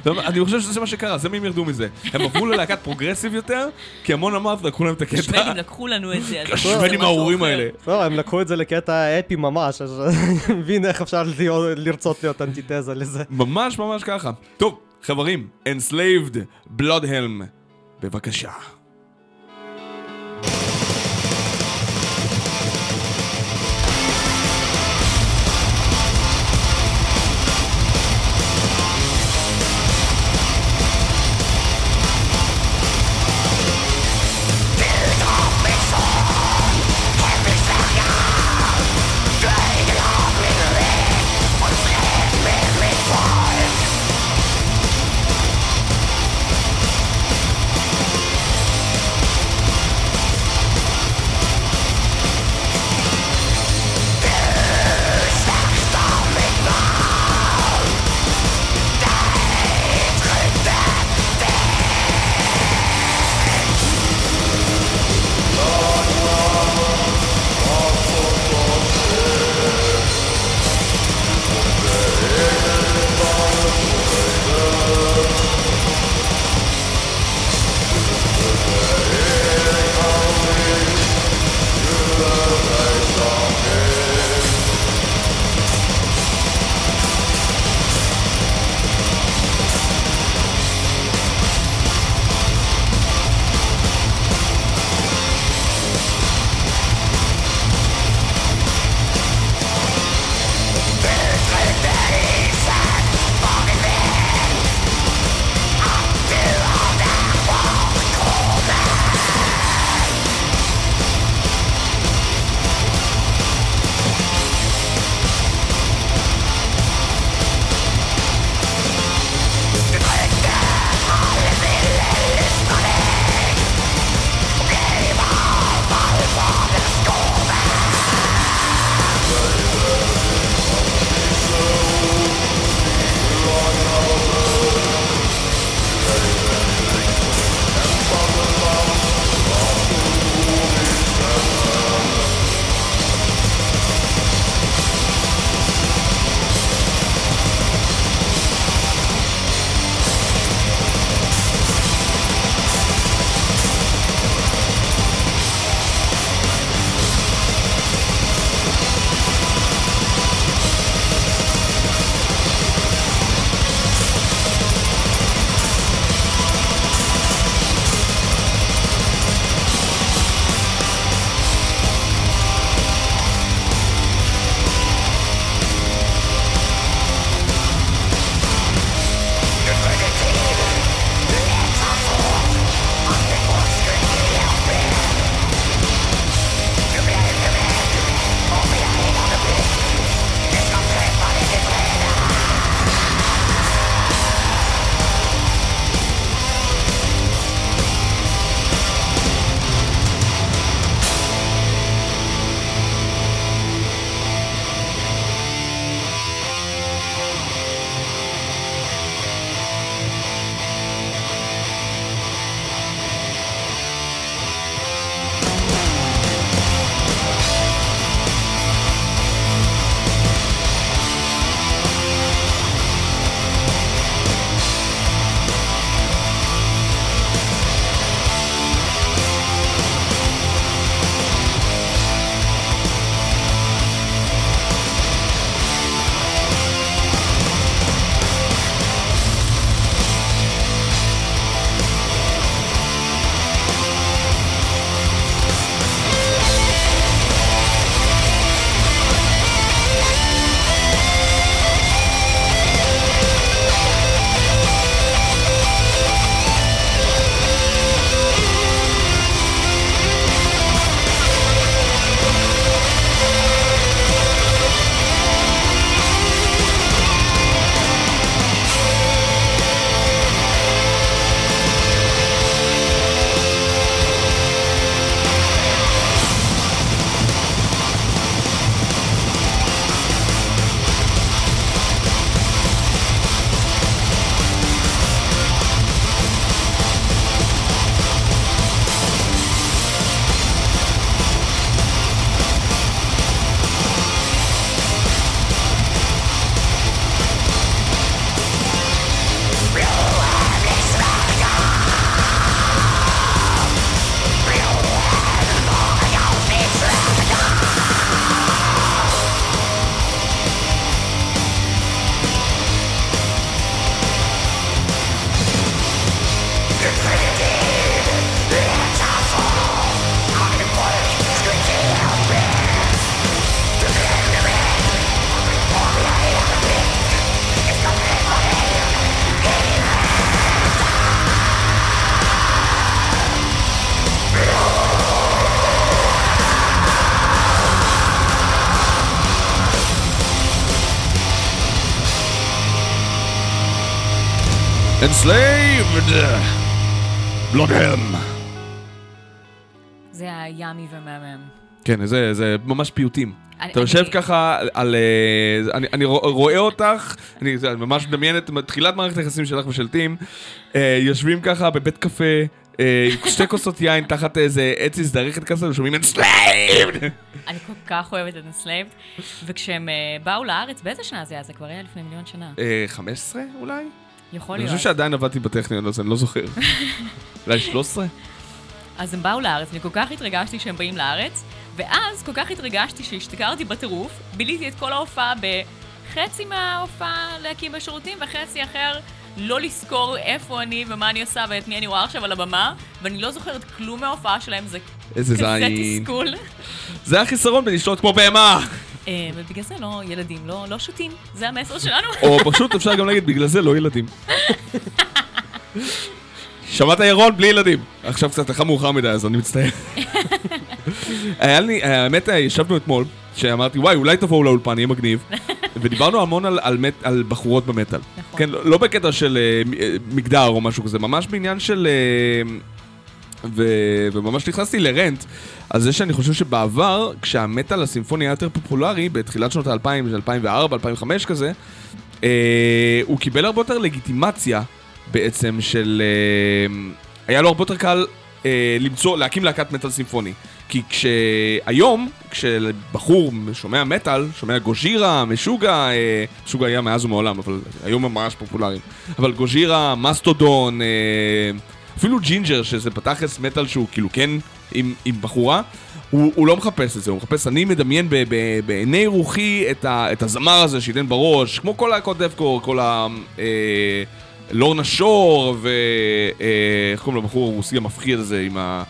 אני חושב שזה מה שקרה, זה מי הם ירדו מזה. הם עברו ללהקת progressive יותר, כי Amon Amarth לקחו להם את הקטע. השוודים לקחו לנו את זה. משהו הארורים אחר. האלה. לא, הם לקחו את זה לקטע אפי ממש, אז אני מבין איך אפשר לרצות להיות אנטיתזה לזה. ממש ממש ככה. טוב, חברים, Enslaved Blodhemn, בבקשה. Bloodhelm! זה היה ימי ומהמם. כן, זה, זה ממש פיוטים. אני- אתה יושב אני- ככה על... אה, אני, אני רוא- רואה אותך, אני זה, אני ממש מדמיין את תחילת מערכת היחסים שלך ושל טים, אה, יושבים ככה בבית קפה, אה, עם שתי כוסות *laughs* יין תחת איזה עץ הזדרכת כזה, ושומעים Enslaved! אני כל כך אוהבת את אנסלייבד, וכשהם באו לארץ, באיזה שנה זה היה? זה כבר היה לפני מיליון שנה. אה, 15 אולי? יכול אני להיות. חושב שעדיין עבדתי בטכניון, אז אני לא זוכר. *laughs* אולי 13? אז הם באו לארץ, ואני כל כך התרגשתי שהם באים לארץ, ואז כל כך התרגשתי שהשתכרתי בטירוף, ביליתי את כל ההופעה בחצי מההופעה להקים בשירותים, וחצי אחר לא לזכור איפה אני ומה אני עושה ואת מי אני רואה עכשיו על הבמה, ואני לא זוכרת כלום מההופעה שלהם, זה איזה כזה זין. תסכול. זה החיסרון בלשתות כמו בהמה! אה, ובגלל זה לא, ילדים, לא, לא שותים, זה המסר שלנו. או פשוט אפשר גם להגיד, בגלל זה לא ילדים. שמעת ירון? בלי ילדים. עכשיו קצת לך מאוחר מדי, אז אני מצטער. היה לי, האמת, ישבנו אתמול, שאמרתי, וואי, אולי תבואו לאולפן, יהיה מגניב. ודיברנו המון על, על, מט, על בחורות במטאל. נכון. כן, לא, לא בקטע של אה, אה, מגדר או משהו כזה, ממש בעניין של... אה, ו... וממש נכנסתי לרנט על זה שאני חושב שבעבר, כשהמטאל הסימפוני היה יותר פופולרי, בתחילת שנות האלפיים, 2004, 2005 כזה, אה, הוא קיבל הרבה יותר לגיטימציה בעצם של... אה, היה לו הרבה יותר קל אה, למצוא, להקים להקת מטאל סימפוני. כי כשהיום, כשבחור שומע מטאל, שומע גוז'ירה, משוגע, אה, משוגע היה מאז ומעולם, אבל היום הם ממש פופולריים. אבל Gojira, Mastodon, אה, אפילו Jinjer, שזה בתכלס מטאל שהוא כאילו כן עם, עם בחורה, הוא, הוא לא מחפש את זה, הוא מחפש, אני מדמיין ב, ב, בעיני רוחי את, ה, את הזמר הזה שייתן בראש, כמו כל להקות deathcore, כל ה... אה, Lorna Shore, ואיך קוראים לבחור הרוסי המפחיד הזה עם ה...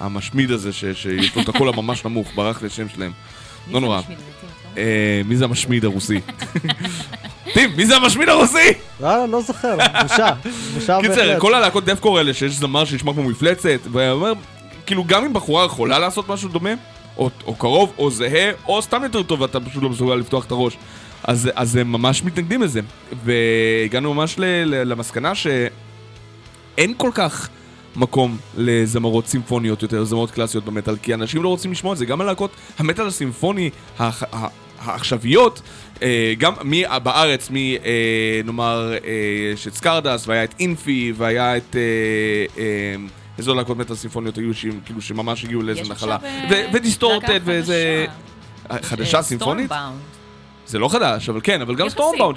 המשמיד הזה, ש- שיש לו את הקול הממש נמוך, ברח לי השם שלהם. לא נורא. אה, מי זה המשמיד הרוסי? *laughs* טים, מי זה המשמיד הרוסי? לא, לא זוכר, בושה. בושה קיצר, בהחלט. כל הלהקות דפקור האלה שיש זמר שנשמע כמו מפלצת, ואומר, כאילו גם אם בחורה יכולה לעשות משהו דומה, או, או קרוב, או זהה, או סתם יותר טוב, ואתה פשוט לא מסוגל לפתוח את הראש. אז, אז הם ממש מתנגדים לזה. והגענו ממש ל, ל, למסקנה שאין כל כך מקום לזמרות סימפוניות יותר, זמרות קלאסיות במטאל, כי אנשים לא רוצים לשמוע את זה. גם הלהקות המטאל הסימפוני הח- העכשוויות, אה, גם מי בארץ, מי אה, נאמר, אה, יש את Scardust, והיה את אינפי, והיה את... אה, אה, עוד להקות מטאל סימפוניות היו שהם, כאילו שממש הגיעו לאיזה נחלה. אה, ו Distorted ואיזה... חדשה. אה, סימפונית? זה לא חדש, אבל כן, אבל גם. Stormbound,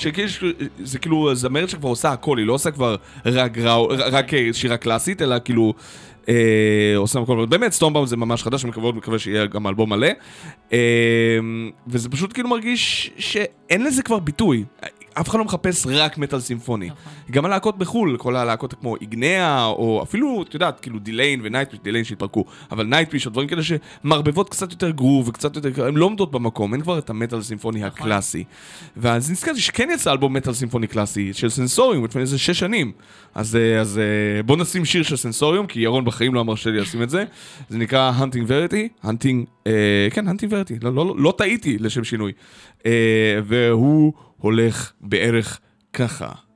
זה כאילו זמרת שכבר עושה הכל, היא לא עושה כבר רק, אה, שירה קלאסית, אלא כאילו אה, עושה הכל, באמת Stormbound זה ממש חדש, אני מקווה, מקווה שיהיה גם אלבום מלא, אה, וזה פשוט כאילו מרגיש שאין לזה כבר ביטוי. אף אחד לא מחפש רק מטאל סימפוני. נכון. גם הלהקות בחו"ל, כל הלהקות כמו Ignea, או אפילו, את יודעת, כאילו Delain ו Nightwish, Delain שהתפרקו, אבל Nightwish, או דברים כאלה שמערבבות קצת יותר גרוב וקצת יותר, הן לא עומדות במקום, אין כבר את המטאל סימפוני נכון. הקלאסי. ואז נזכרתי שכן יצא אלבום מטאל סימפוני קלאסי של סנסוריום לפני איזה שש שנים. אז, אה, אז אה, בוא נשים שיר של סנסוריום, כי ירון בחיים לא אמר שלי לשים את זה. *laughs* זה נקרא Hunting Verity, Hunting, אה, כן, Hunting Verity, לא, לא, לא, לא טעיתי לשם שינוי. אה, והוא הולך בערך ככה.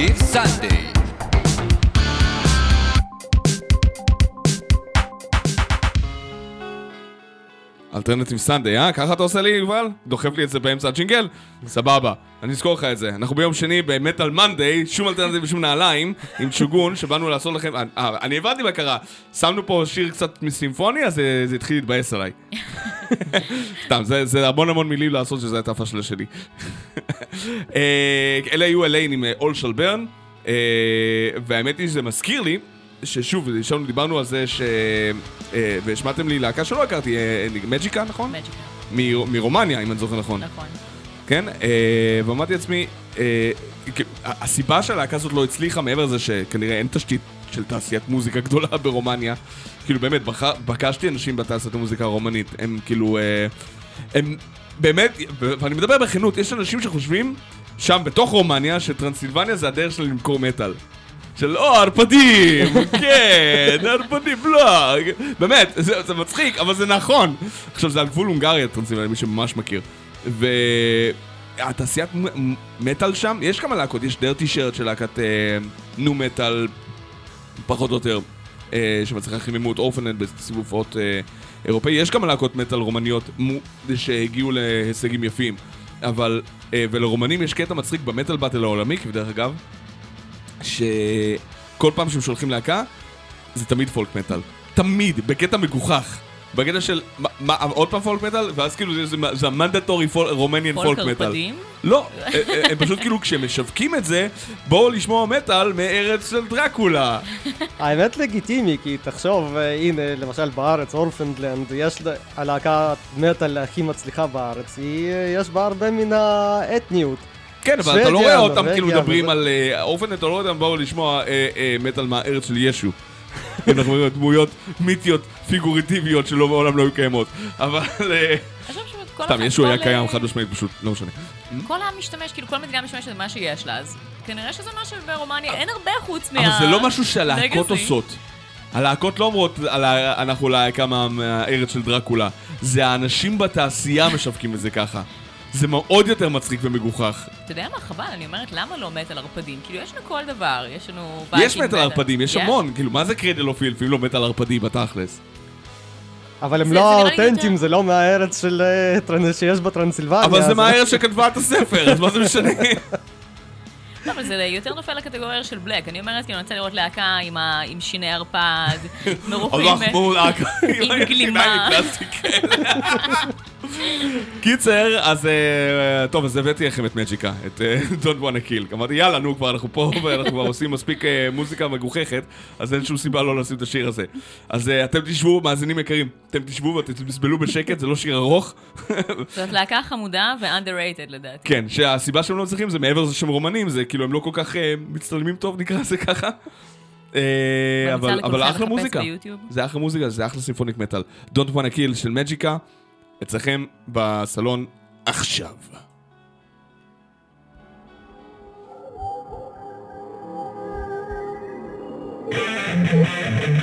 Alternative Sunday. Alternative Sunday, אה? ככה אתה עושה לי, יובל? דוחף לי את זה באמצע הג'ינגל? סבבה, אני אזכור לך את זה. אנחנו ביום שני ב Metal Monday, שום אלטרנטיב ושום נעליים, עם צ'וגון, שבאנו לעשות לכם... אה, אני הבנתי מה קרה. שמנו פה שיר קצת מסימפוני, אז זה, זה התחיל להתבאס עליי. *laughs* סתם, זה, זה המון המון מילים לעשות שזה הייתה הפשלה שלי. אה, אלה היו אליין עם אול של ברן, והאמת היא שזה מזכיר לי ששוב, ישבנו, דיברנו על זה ש... אה, והשמעתם לי להקה שלא הכרתי, אה, מג'יקה, נכון? מג'יקה. מרומניה, אם אני זוכר נכון. נכון. כן? אה, ואמרתי לעצמי, אה, הסיבה שהלהקה הזאת לא הצליחה, מעבר לזה שכנראה אין תשתית של תעשיית מוזיקה גדולה *laughs* ברומניה, כאילו באמת, פגשתי אנשים בתעשיית המוזיקה הרומנית, הם כאילו, אה, הם באמת, ואני מדבר בכנות, יש אנשים שחושבים שם בתוך רומניה שטרנסילבניה זה הדרך שלה למכור מטאל. של או, ערפדים, כן, ערפדים, לא, באמת, זה, זה מצחיק, אבל זה נכון. עכשיו, זה על גבול הונגריה, טרנסילבניה, מי שממש מכיר. והתעשיית מטאל שם, יש כמה להקות, יש דרטי שרט של להקת אה, נו מטאל, פחות או יותר, אה, שמצליחה חיממו את אורפנד בסיבוב אה, אירופאי. יש כמה להקות מטאל רומניות שהגיעו להישגים יפים, אבל, אה, ולרומנים יש קטע מצחיק במטאל באטל העולמי, כבדרך אגב, שכל פעם שהם שולחים להקה, זה תמיד פולק מטאל. תמיד, בקטע מגוחך. בקטע של, מה, מה, עוד פעם פולק מטאל? ואז כאילו זה, זה, זה המנדטורי רומניאן פולק פולק מטאל. ערפדים? לא, אה, אה, הם פשוט כאילו כשהם משווקים את זה, בואו לשמוע מטאל מארץ של דרקולה. האמת לגיטימי, כי תחשוב, אה, הנה, למשל בארץ, אורפנדלנד, יש לה- הלהקה מטאל הכי מצליחה בארץ, היא, יש בה הרבה מן האתניות. כן, אבל אתה לא רואה אותם כאילו מדברים על אה, אופן, אתה לא רואה אותם באו לשמוע אה, אה, מטאל מהארץ של ישו. אנחנו מדברים על דמויות מיתיות, פיגורטיביות שלא מעולם לא היו קיימות. אבל... סתם, אחד- ישו היה קיים חד משמעית, פשוט לא משנה. כל העם משתמש, כאילו כל מדינה משתמשת במה שיש לה, אז כנראה שזה מה שברומניה אין הרבה חוץ מה... אבל זה לא משהו שהלהקות. עושות. הלהקות לא אומרות, "על ה- אנחנו להקה מה- מהארץ של דרקולה. זה האנשים בתעשייה משווקים את זה ככה. זה עוד יותר מצחיק ומגוחך. אתה יודע מה, חבל, אני אומרת, למה לא מת על ערפדים? כאילו, יש לנו כל דבר, יש לנו... יש מטאל ו- ערפדים, יש המון. כאילו, מה זה קרדל אוף אם לא מטאל ערפדי בתכלס? אבל הם זה- לא יותר- זה לא מהארץ של, אה, שיש בטרנסילבניה. אבל זה מהארץ שכתבה את הספר, אז מה זה משנה? *laughs* לא, אבל זה יותר נופל לקטגוריה של בלק. אני אומרת, כאילו, אני רוצה לראות להקה עם שיני ערפד, מרוחים... עם גלימה. כאלה. קיצר, אז אה, טוב, אז הבאתי לכם את מג'יקה, את אה, Don't wanna kill. אמרתי, יאללה, נו, כבר אנחנו פה, *laughs* ואנחנו כבר עושים מספיק אה, מוזיקה מגוחכת, אז אין שום סיבה לא לשים את השיר הזה. אז אתם תשבו, מאזינים יקרים, אתם תשבו ואתם תסבלו בשקט, זה לא שיר ארוך. זאת להקה חמודה ו-underrated לדעתי. כן, שהסיבה שהם לא מצליחים זה מעבר לזה שהם רומנים, זה כאילו הם לא כל כך אה, מצטלמים טוב, נקרא לזה ככה. אה, אבל, אחלה מוזיקה. זה אחלה מוזיקה, זה אחלה סימפוניק מטאל. Don't wanna kill של מג'יקה, אצלכם בסלון עכשיו. Thank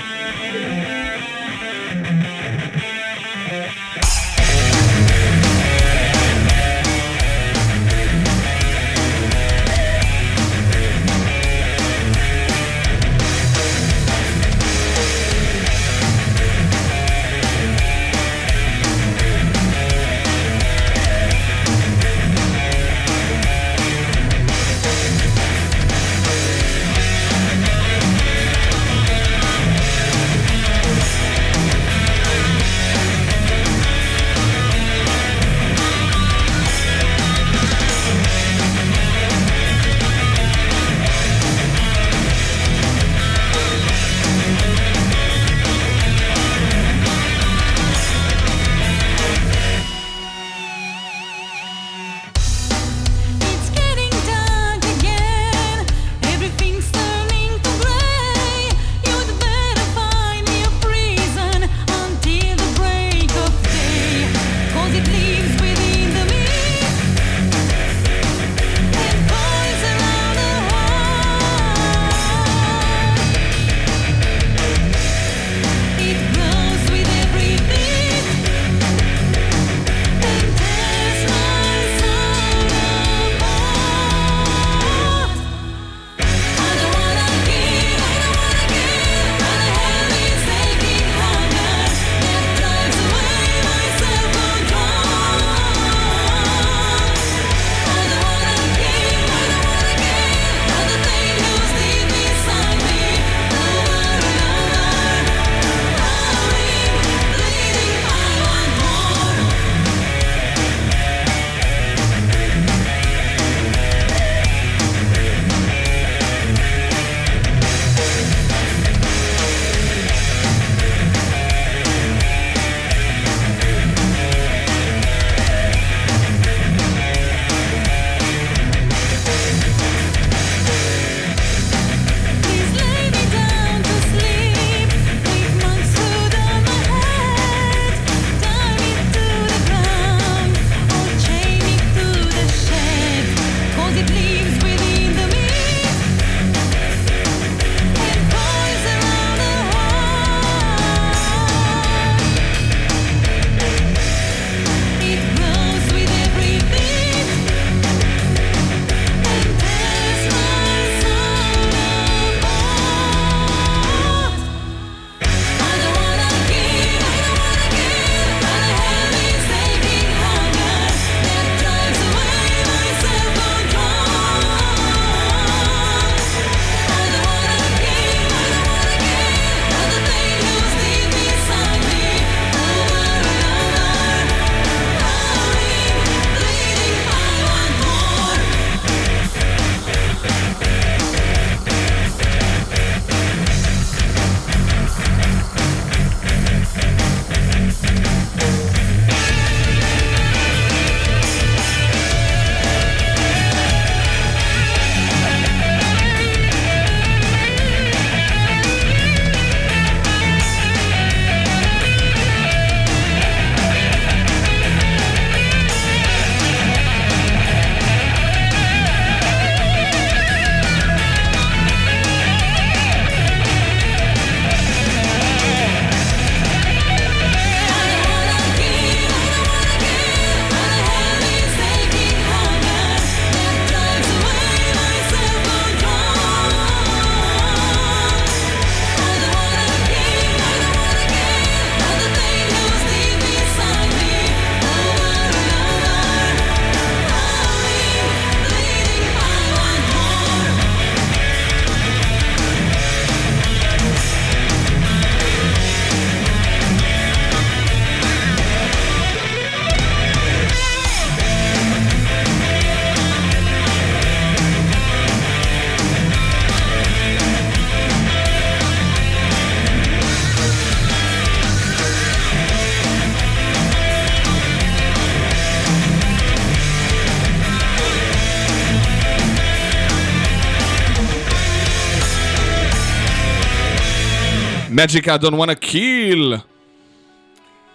Magic I don't wanna kill.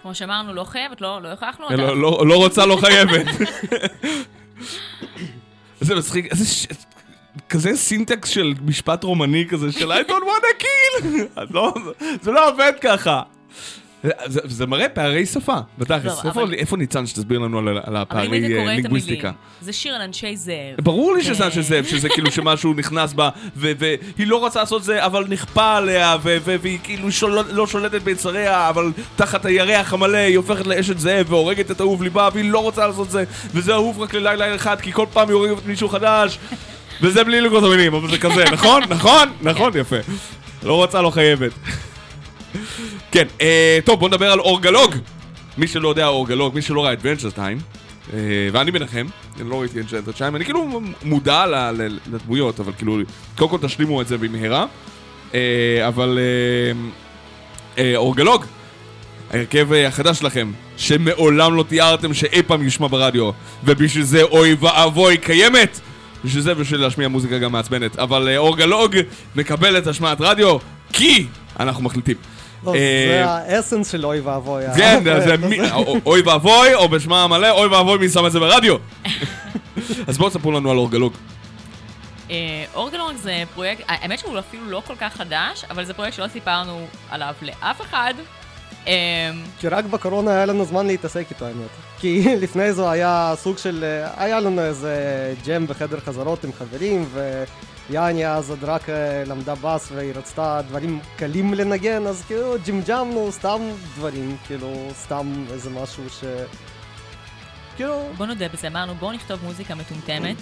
כמו שאמרנו, לא חייבת, לא לא הכרחנו אותה. לא, לא, לא רוצה, לא חייבת. *laughs* איזה מצחיק, איזה ש... כזה סינטקס של משפט רומני כזה של I don't wanna kill! *laughs* לא, זה לא עובד ככה. זה, זה מראה פערי שפה, בתכלס. לא, איפה, אבל- איפה ניצן שתסביר לנו על, על הפערי אה, לינגוויסטיקה? זה שיר על אנשי זאב. ברור לי שזה אה. אנשי זאב, שזה כאילו שמשהו *laughs* נכנס בה, והיא לא רוצה לעשות זה, אבל נכפה עליה, והיא כאילו שול- לא שולטת ביצריה, אבל תחת הירח המלא היא הופכת לאשת זאב והורגת את אהוב ליבה, והיא לא רוצה לעשות זה, וזה אהוב רק ללילה אחד, כי כל פעם היא הורגת מישהו חדש, וזה בלי לקרוא את המילים, אבל זה כזה, *laughs* נכון? נכון? נכון, יפה. לא רוצה, לא חייבת. כן, אה, טוב, בוא נדבר על אורגלוג. מי שלא יודע אורגלוג, מי שלא ראה Adventure Time, אה, ואני ביניכם, אני לא ראיתי Adventure Time, אני כאילו מודע לדמויות, אבל כאילו, קודם כל תשלימו את זה במהרה. אה, אבל אה, אה, אורגלוג, ההרכב אה, החדש שלכם, שמעולם לא תיארתם שאי פעם יושמע ברדיו, ובשביל זה אוי ואבוי קיימת! בשביל זה בשביל להשמיע מוזיקה גם מעצבנת. אבל אה, אורגלוג מקבל את השמעת רדיו, כי אנחנו מחליטים. לא, אה, זה האסנס של אוי ואבוי. כן, הפרויקט *laughs* זה או- אוי ואבוי, או בשמה המלא, אוי ואבוי מי שם את זה ברדיו. *laughs* אז בואו תספרו לנו על אורגלוג. אה, אורגלונג זה פרויקט, האמת שהוא אפילו לא כל כך חדש, אבל זה פרויקט שלא סיפרנו עליו לאף אחד. אה, כי רק בקורונה היה לנו זמן להתעסק איתו, האמת. כי *laughs* לפני זה היה סוג של... אה, היה לנו איזה ג'ם בחדר חזרות עם חברים, ויאני אז עוד רק אה, למדה בס והיא רצתה דברים קלים לנגן, אז כאילו ג'ימג'מנו סתם דברים, כאילו סתם איזה משהו ש... כאילו... בוא נודה בזה, אמרנו בואו נכתוב מוזיקה מטומטמת.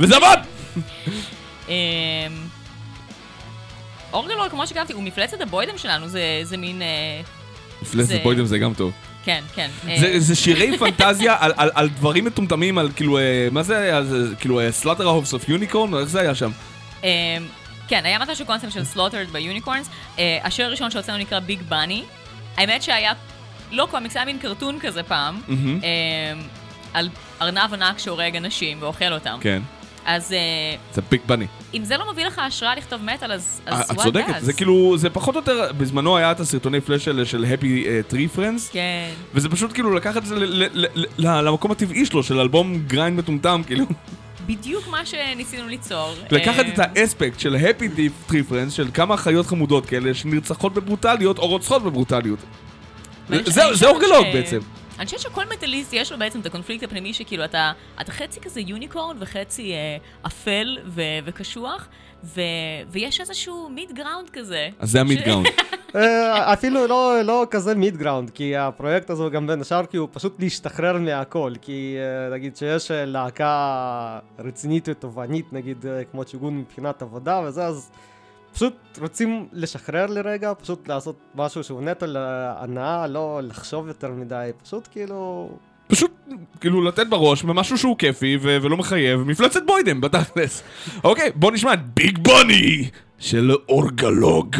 וזה עבד! אמ, אורגלונג, כמו שכתבתי, הוא מפלצת הבוידם שלנו, זה- מין... אה, מפלצת בוידם זה גם טוב. כן, כן. אה, זה- זה שירי *laughs* פנטזיה על- על על דברים מטומטמים, על כאילו, אה, מה זה היה? זה כאילו slaughterhouse of unicorn? איך זה היה שם? אמ, כן, היה מתישהו קונספט של slaughtered by unicorns. אה, השיר הראשון שהוצאנו נקרא Big Bunny. האמת שהיה לא קומיקס, היה מין cartoon כזה פעם, על ארנב ענק שהורג אנשים ואוכל אותם. כן, אז אה, זה Big Bunny. אם זה לא מביא לך השראה לכתוב מטאל, אז אז את צודקת? זה כאילו, זה פחות או יותר, בזמנו היה את הסרטוני פלאש של- של Happy uh, Tree Friends, כן. וזה פשוט כאילו לקחת את זה למקום הטבעי שלו, של אלבום grind מטומטם, כאילו. בדיוק מה שניסינו ליצור. לקחת אה, את האספקט של Happy Tree Friends, של כמה חיות חמודות כאלה שנרצחות בברוטליות או רוצחות בברוטליות. זה- אורגלוג בעצם. אני חושבת שכל מטאליסט יש לו בעצם את הקונפליקט הפנימי שכאילו אתה, אתה חצי כזה unicorn וחצי אה, אפל ו- וקשוח, ו- ויש איזשהו mid ground כזה. אז זה ה mid ground. *laughs* אה, אפילו לא, לא כזה mid ground, כי הפרויקט הזה הוא גם בין השאר כי הוא פשוט להשתחרר מהכל, כי אה, נגיד שיש אה, להקה רצינית ותובענית, נגיד כמו צ'יגון מבחינת עבודה וזה, אז פשוט רוצים לשחרר לרגע, פשוט לעשות משהו שהוא נטו להנאה, לא לחשוב יותר מדי, פשוט כאילו... פשוט כאילו לתת בראש במשהו שהוא כיפי ו- ולא מחייב, מפלצת בוידם בתכלס. אוקיי, בוא נשמע את ביג בוני של אורגלוג.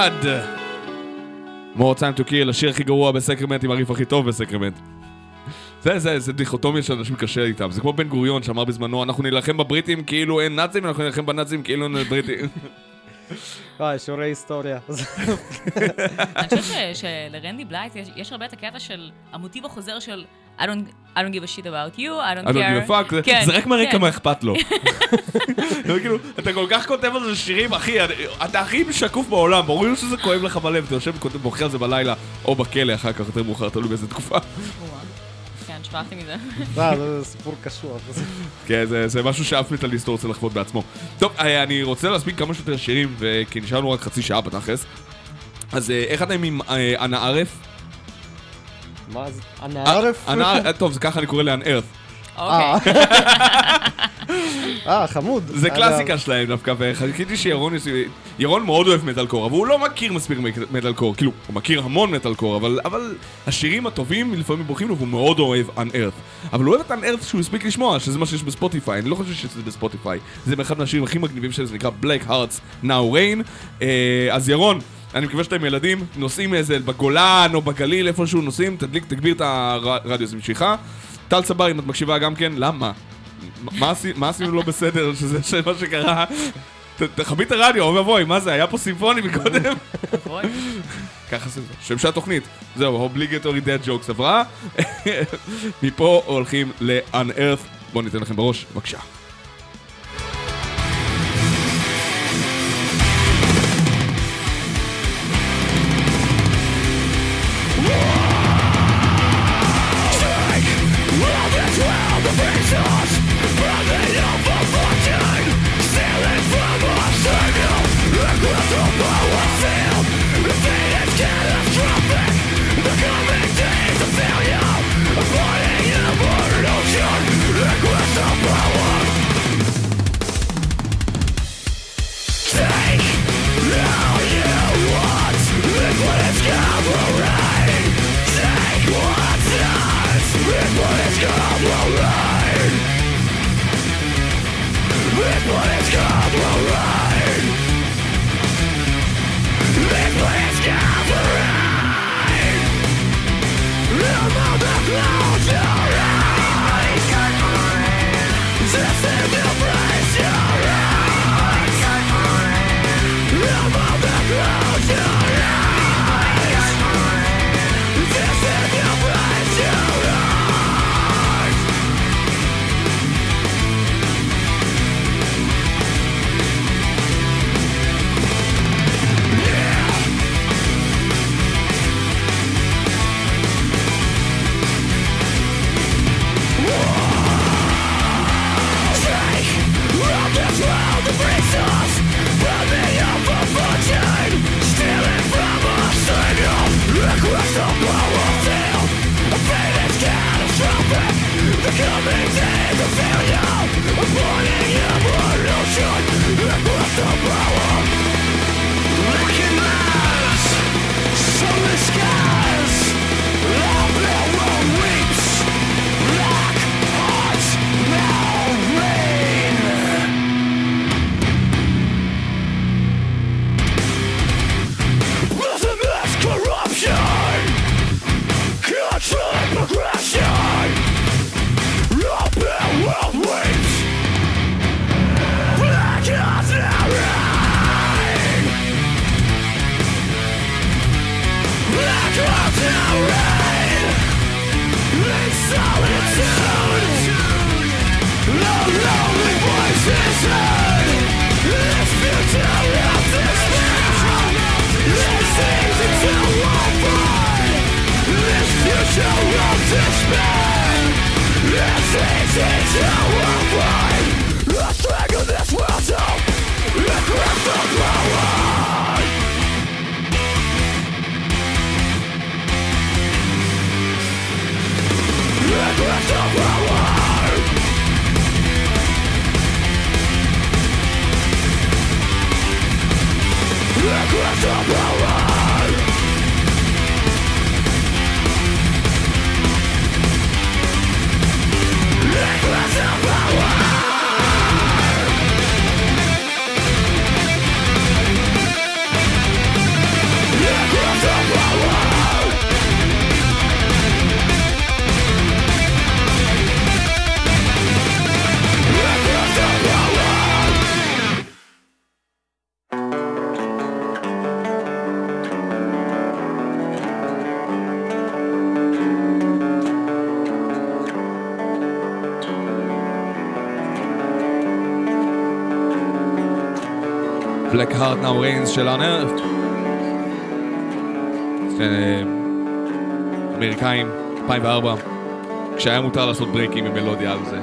God! More time to kill, השיר הכי גרוע בסקרמנט עם הריף הכי טוב בסקרמנט. זה, זה, זה דיכוטומיה שאנשים קשה איתם. זה כמו בן גוריון שאמר בזמנו, אנחנו נילחם בבריטים כאילו אין נאצים, אנחנו נילחם בנאצים כאילו אין בריטים. *laughs* וואי, שיעורי היסטוריה. *laughs* אני חושבת ש- שלרנדי בלייט יש הרבה את הקטע של המוטיב החוזר של I don't, I don't give a shit about you, I don't I don't care. give a fuck, זה- כן, זה רק מראה כן. כמה אכפת לו. *laughs* כאילו, אתה כל כך כותב על זה שירים, אחי, אתה הכי שקוף בעולם, ברור לי שזה כואב לך בלב, אתה יושב וכותב בוכה על זה בלילה, או בכלא אחר כך, יותר מאוחר, תלוי באיזה תקופה. *laughs* כן, מזה. *laughs* אה, זה סיפור קשוח. כן, זה, משהו שאף מטאליסט לא רוצה לחוות בעצמו. טוב, אה, אני רוצה להספיק כמה שיותר שירים, כי נשארנו רק חצי שעה בתכלס. אז אה, איך אתם עם אה, אנה ערף? מה זה? הנערף? אנה ערף, טוב, זה ככה אני קורא לאן ארת. אוקיי. *laughs* אה, חמוד. זה קלאסיקה שלהם דווקא, וחיכיתי שירון. ירון מאוד אוהב מטאל קור, אבל הוא לא מכיר מספיק מטאל קור, כאילו, הוא מכיר המון מטאל קור, אבל, אבל השירים הטובים לפעמים בורחים לו, והוא מאוד אוהב Unearth. אבל הוא אוהב את Unearth שהוא הספיק לשמוע, שזה מה שיש בספוטיפיי, אני לא חושב שזה בספוטיפיי. זה מאחד מהשירים הכי מגניבים שלהם, זה נקרא Black Hearts Now Rain. אה, אז ירון, אני מקווה שאתם ילדים, נוסעים איזה בגולן או בגליל, איפשהו נוסעים, תדליק, תגביר את הרדיו, זה בשבילך. טל צבר, אם את מקשיבה גם כן, למה? מה עשי- מה עשינו לא בסדר, שזה *laughs* מה שקרה? ת- תכבי את הרדיו, אוי ואבוי, מה זה, היה פה סימפוני מקודם? אוי. *laughs* ככה זה, שם של התוכנית. זהו, obligatory dead jokes עברה. *laughs* מפה הולכים ל-unearth. בואו ניתן לכם בראש, בבקשה. Reigns של. כן, אה, אמריקאים, 2004, כשהיה מותר לעשות ברייקים עם מלודיה על זה.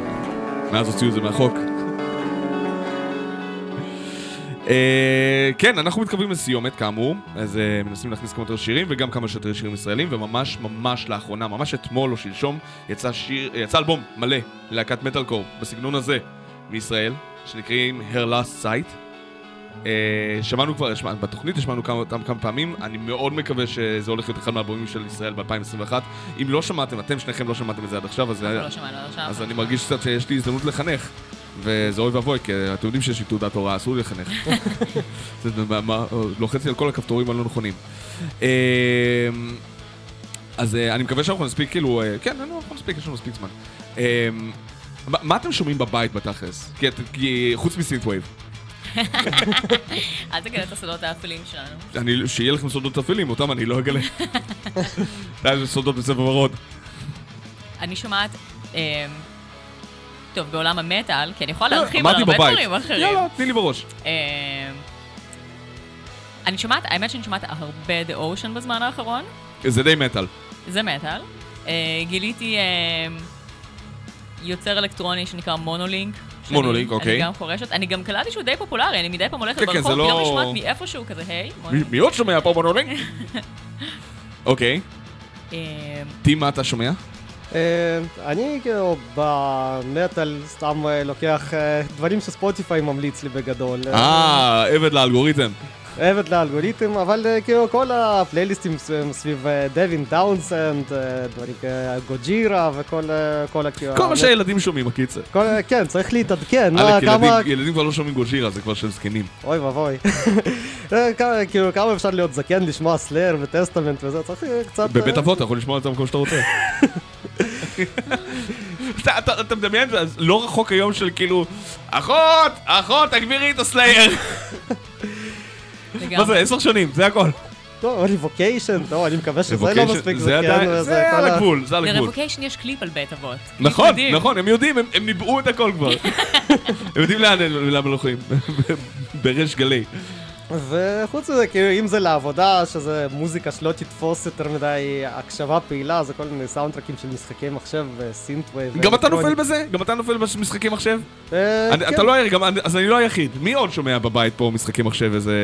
מאז הוציאו את זה מהחוק. אה, כן, אנחנו מתקרבים לסיומת כאמור, אז אה, מנסים להכניס כמה יותר שירים וגם כמה שיותר שירים ישראלים, וממש ממש לאחרונה, ממש אתמול או שלשום, יצא שיר, יצא אלבום מלא ללהקת מטאל קור בסגנון הזה מישראל, שנקראים Her Last Sight. אה, שמענו כבר, שמע, בתוכנית השמענו כמה, אותם כמה פעמים, אני מאוד מקווה שזה הולך להיות אחד מהאלבומים של ישראל ב-2021. אם לא שמעתם, אתם שניכם לא שמעתם את זה עד עכשיו, אז, לא שמענו עד עכשיו. אז אני מרגיש קצת שיש לי הזדמנות לחנך. וזה אוי ואבוי, כי אתם יודעים שיש לי תעודת הוראה, אסור לי לחנך. *laughs* מה- לוחצתי על כל הכפתורים הלא נכונים. אה, אז אה, אני מקווה שאנחנו נספיק, כאילו, כן, לא, אנחנו נספיק, יש לנו מספיק זמן. מה אתם שומעים בבית בתכלס? כי חוץ מסינטווייב. *laughs* אל תגלה את הסודות האפלים שלנו. שיהיה לכם סודות אפלים, אותם אני לא אגלה. *laughs* זה סודות בספר ורוד. אני שומעת... אמ, טוב, בעולם המטאל, כי אני יכולה להרחיב לא, על אמרתי הרבה. דברים אחרים. יאללה, תני לי בראש. אמ, אני שומעת, האמת שאני שומעת הרבה The Ocean בזמן האחרון. זה די מטאל. זה מטאל. אה, גיליתי אה, יוצר אלקטרוני שנקרא מונולינק. מונולינק, אוקיי. אני גם חורשת. אני גם קלטתי שהוא די פופולרי, אני מדי פעם הולכת ברחוב, פתאום לא- נשמעת מאיפשהו כזה, היי. מי- מונולינק." מי עוד שומע פה מונולינק? *laughs* אוקיי. אה, טים, מה אתה שומע? אה, אני כאילו במטאל סתם אה, לוקח אה, דברים שספוטיפיי ממליץ לי בגדול. אה, עבד לאלגוריתם. עבד לאלגוריתם, אבל אה, כאילו כל הפלייליסטים ס- סביב אה, דווין טאונסנד, אה, דברים כאלה, גוג'ירה וכל אה, כל הכאילו... כל מה שהילדים שומעים, הקיצר. כן, צריך להתעדכן. ילדים- כבר לא שומעים גוג'ירה, זה כבר של זקנים. אוי ואבוי. *laughs* אה, כאילו כמה אפשר להיות זקן לשמוע סלייר וטסטמנט וזה, צריך אה, קצת... בבית אה, אבות אתה יכול לשמוע את זה במקום שאתה רוצה. *laughs* אתה- אתה מדמיין, לא רחוק היום של כאילו, אחות, אחות, תגבירי את הסלייר. *laughs* מה. זה, עשר שנים, זה הכל. טוב, Revocation, טוב, אני מקווה שזה לא מספיק זה זקן. עדיין- זה על ה- הגבול, זה על הגבול. ל Revocation יש קליפ על בית אבות. נכון. נכון, הם יודעים, הם- ניבאו את הכל כבר. *laughs* הם יודעים לאן הם הולכים. *laughs* בריש גלי. וחוץ מזה, כאילו, אם זה לעבודה, שזה מוזיקה שלא תתפוס יותר מדי הקשבה פעילה, זה כל מיני סאונדטרקים של משחקי מחשב ו synthwave. גם אתה נופל בזה? גם אתה נופל במשחקי מחשב? אני- כן. אתה לא היחיד, אז אני לא היחיד. מי עוד שומע בבית פה משחקי מחשב איזה...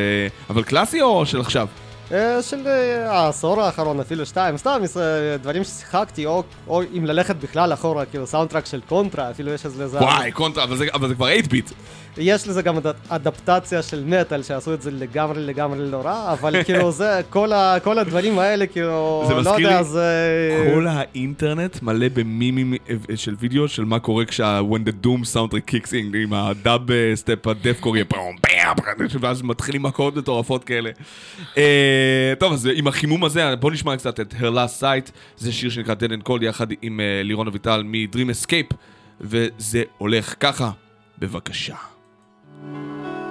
אבל קלאסי או של עכשיו? אה, של אה, העשור האחרון, אפילו שתיים, סתם אה, דברים ששיחקתי, או או אם ללכת בכלל אחורה, כאילו סאונדטרק של קונטרה, אפילו יש לזה... וואי, קונטרה, אבל זה- אבל זה כבר 8 ביט. יש לזה גם אד- אדפטציה של מטאל, שעשו את זה לגמרי לגמרי לא רע, אבל *laughs* כאילו זה, כל ה- כל הדברים האלה, כאילו, זה לא יודע, לי זה... כל האינטרנט מלא במימים אה, של וידאו של מה קורה כשה when the doom soundtrack kicks in עם הדאב סטפ הדפקור יהיה פאום פאם ואז מתחילים מכות מטורפות כאלה. אה, טוב אז עם החימום הזה בוא נשמע קצת את Her Last Sight זה שיר שנקרא Dead and Cold יחד עם אה, לירון אביטל מ-Dream Escape וזה הולך ככה בבקשה. thank you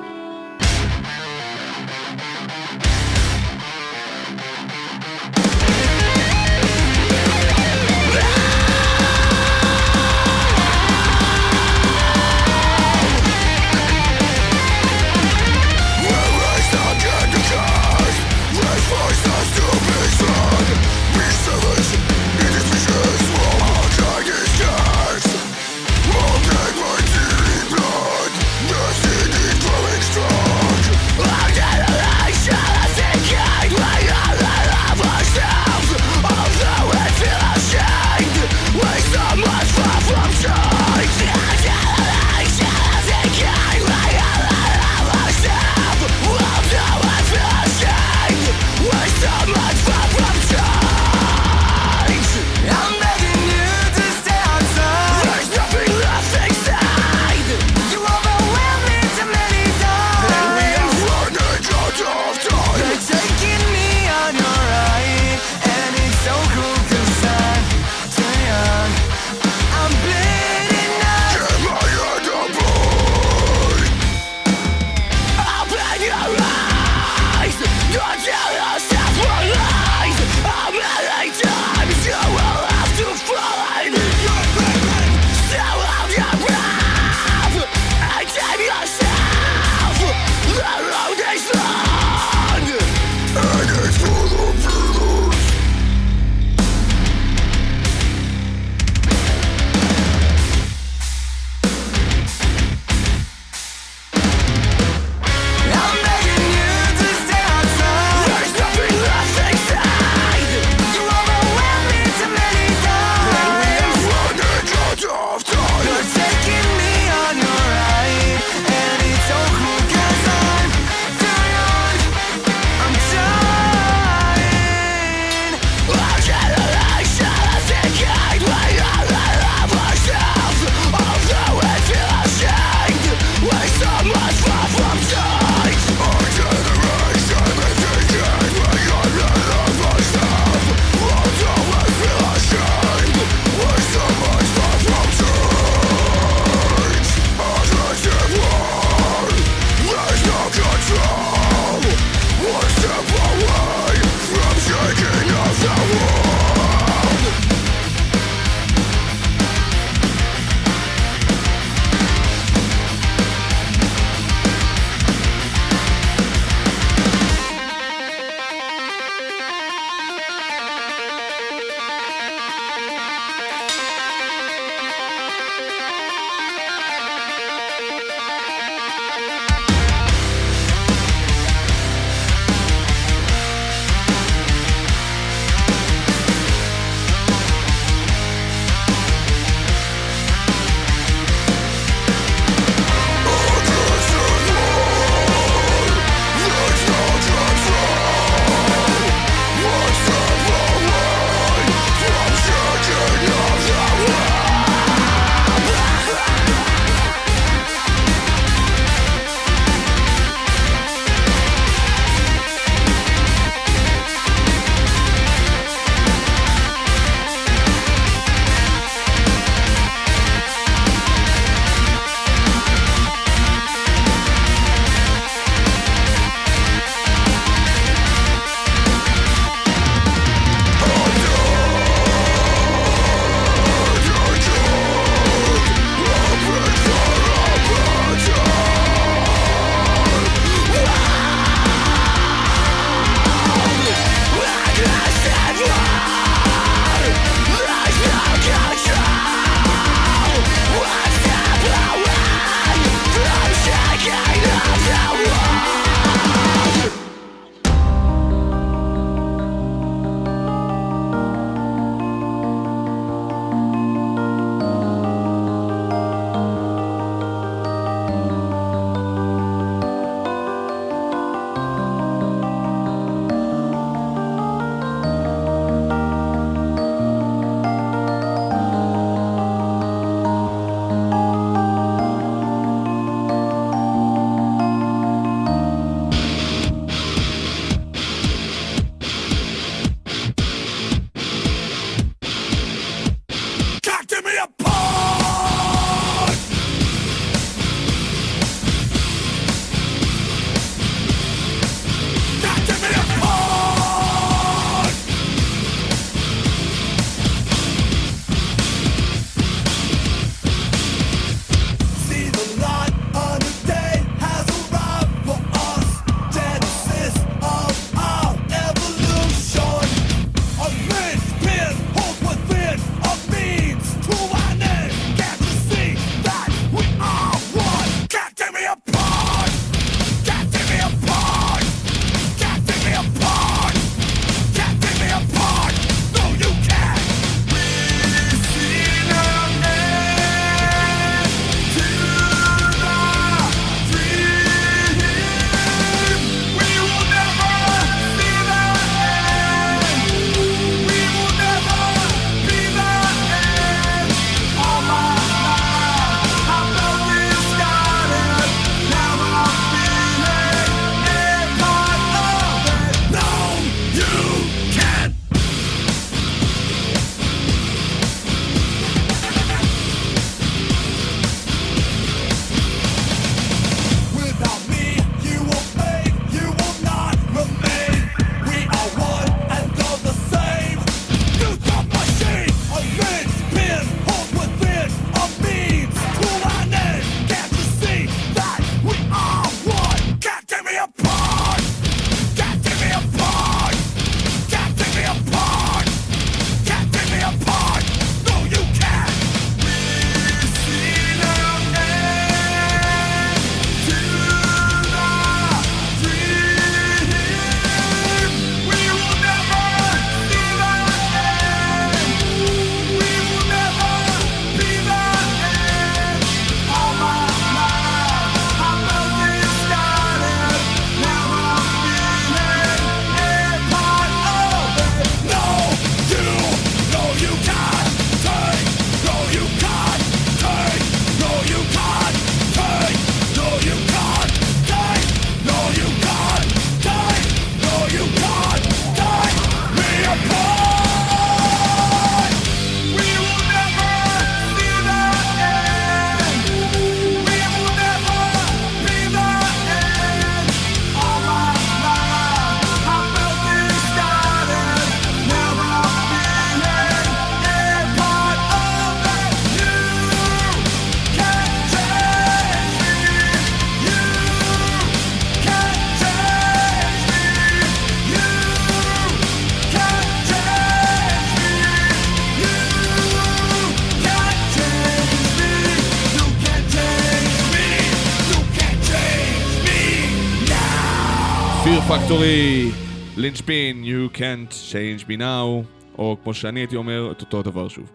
לינצ'פין, you can't change me now, או כמו שאני הייתי אומר, את אותו הדבר שוב.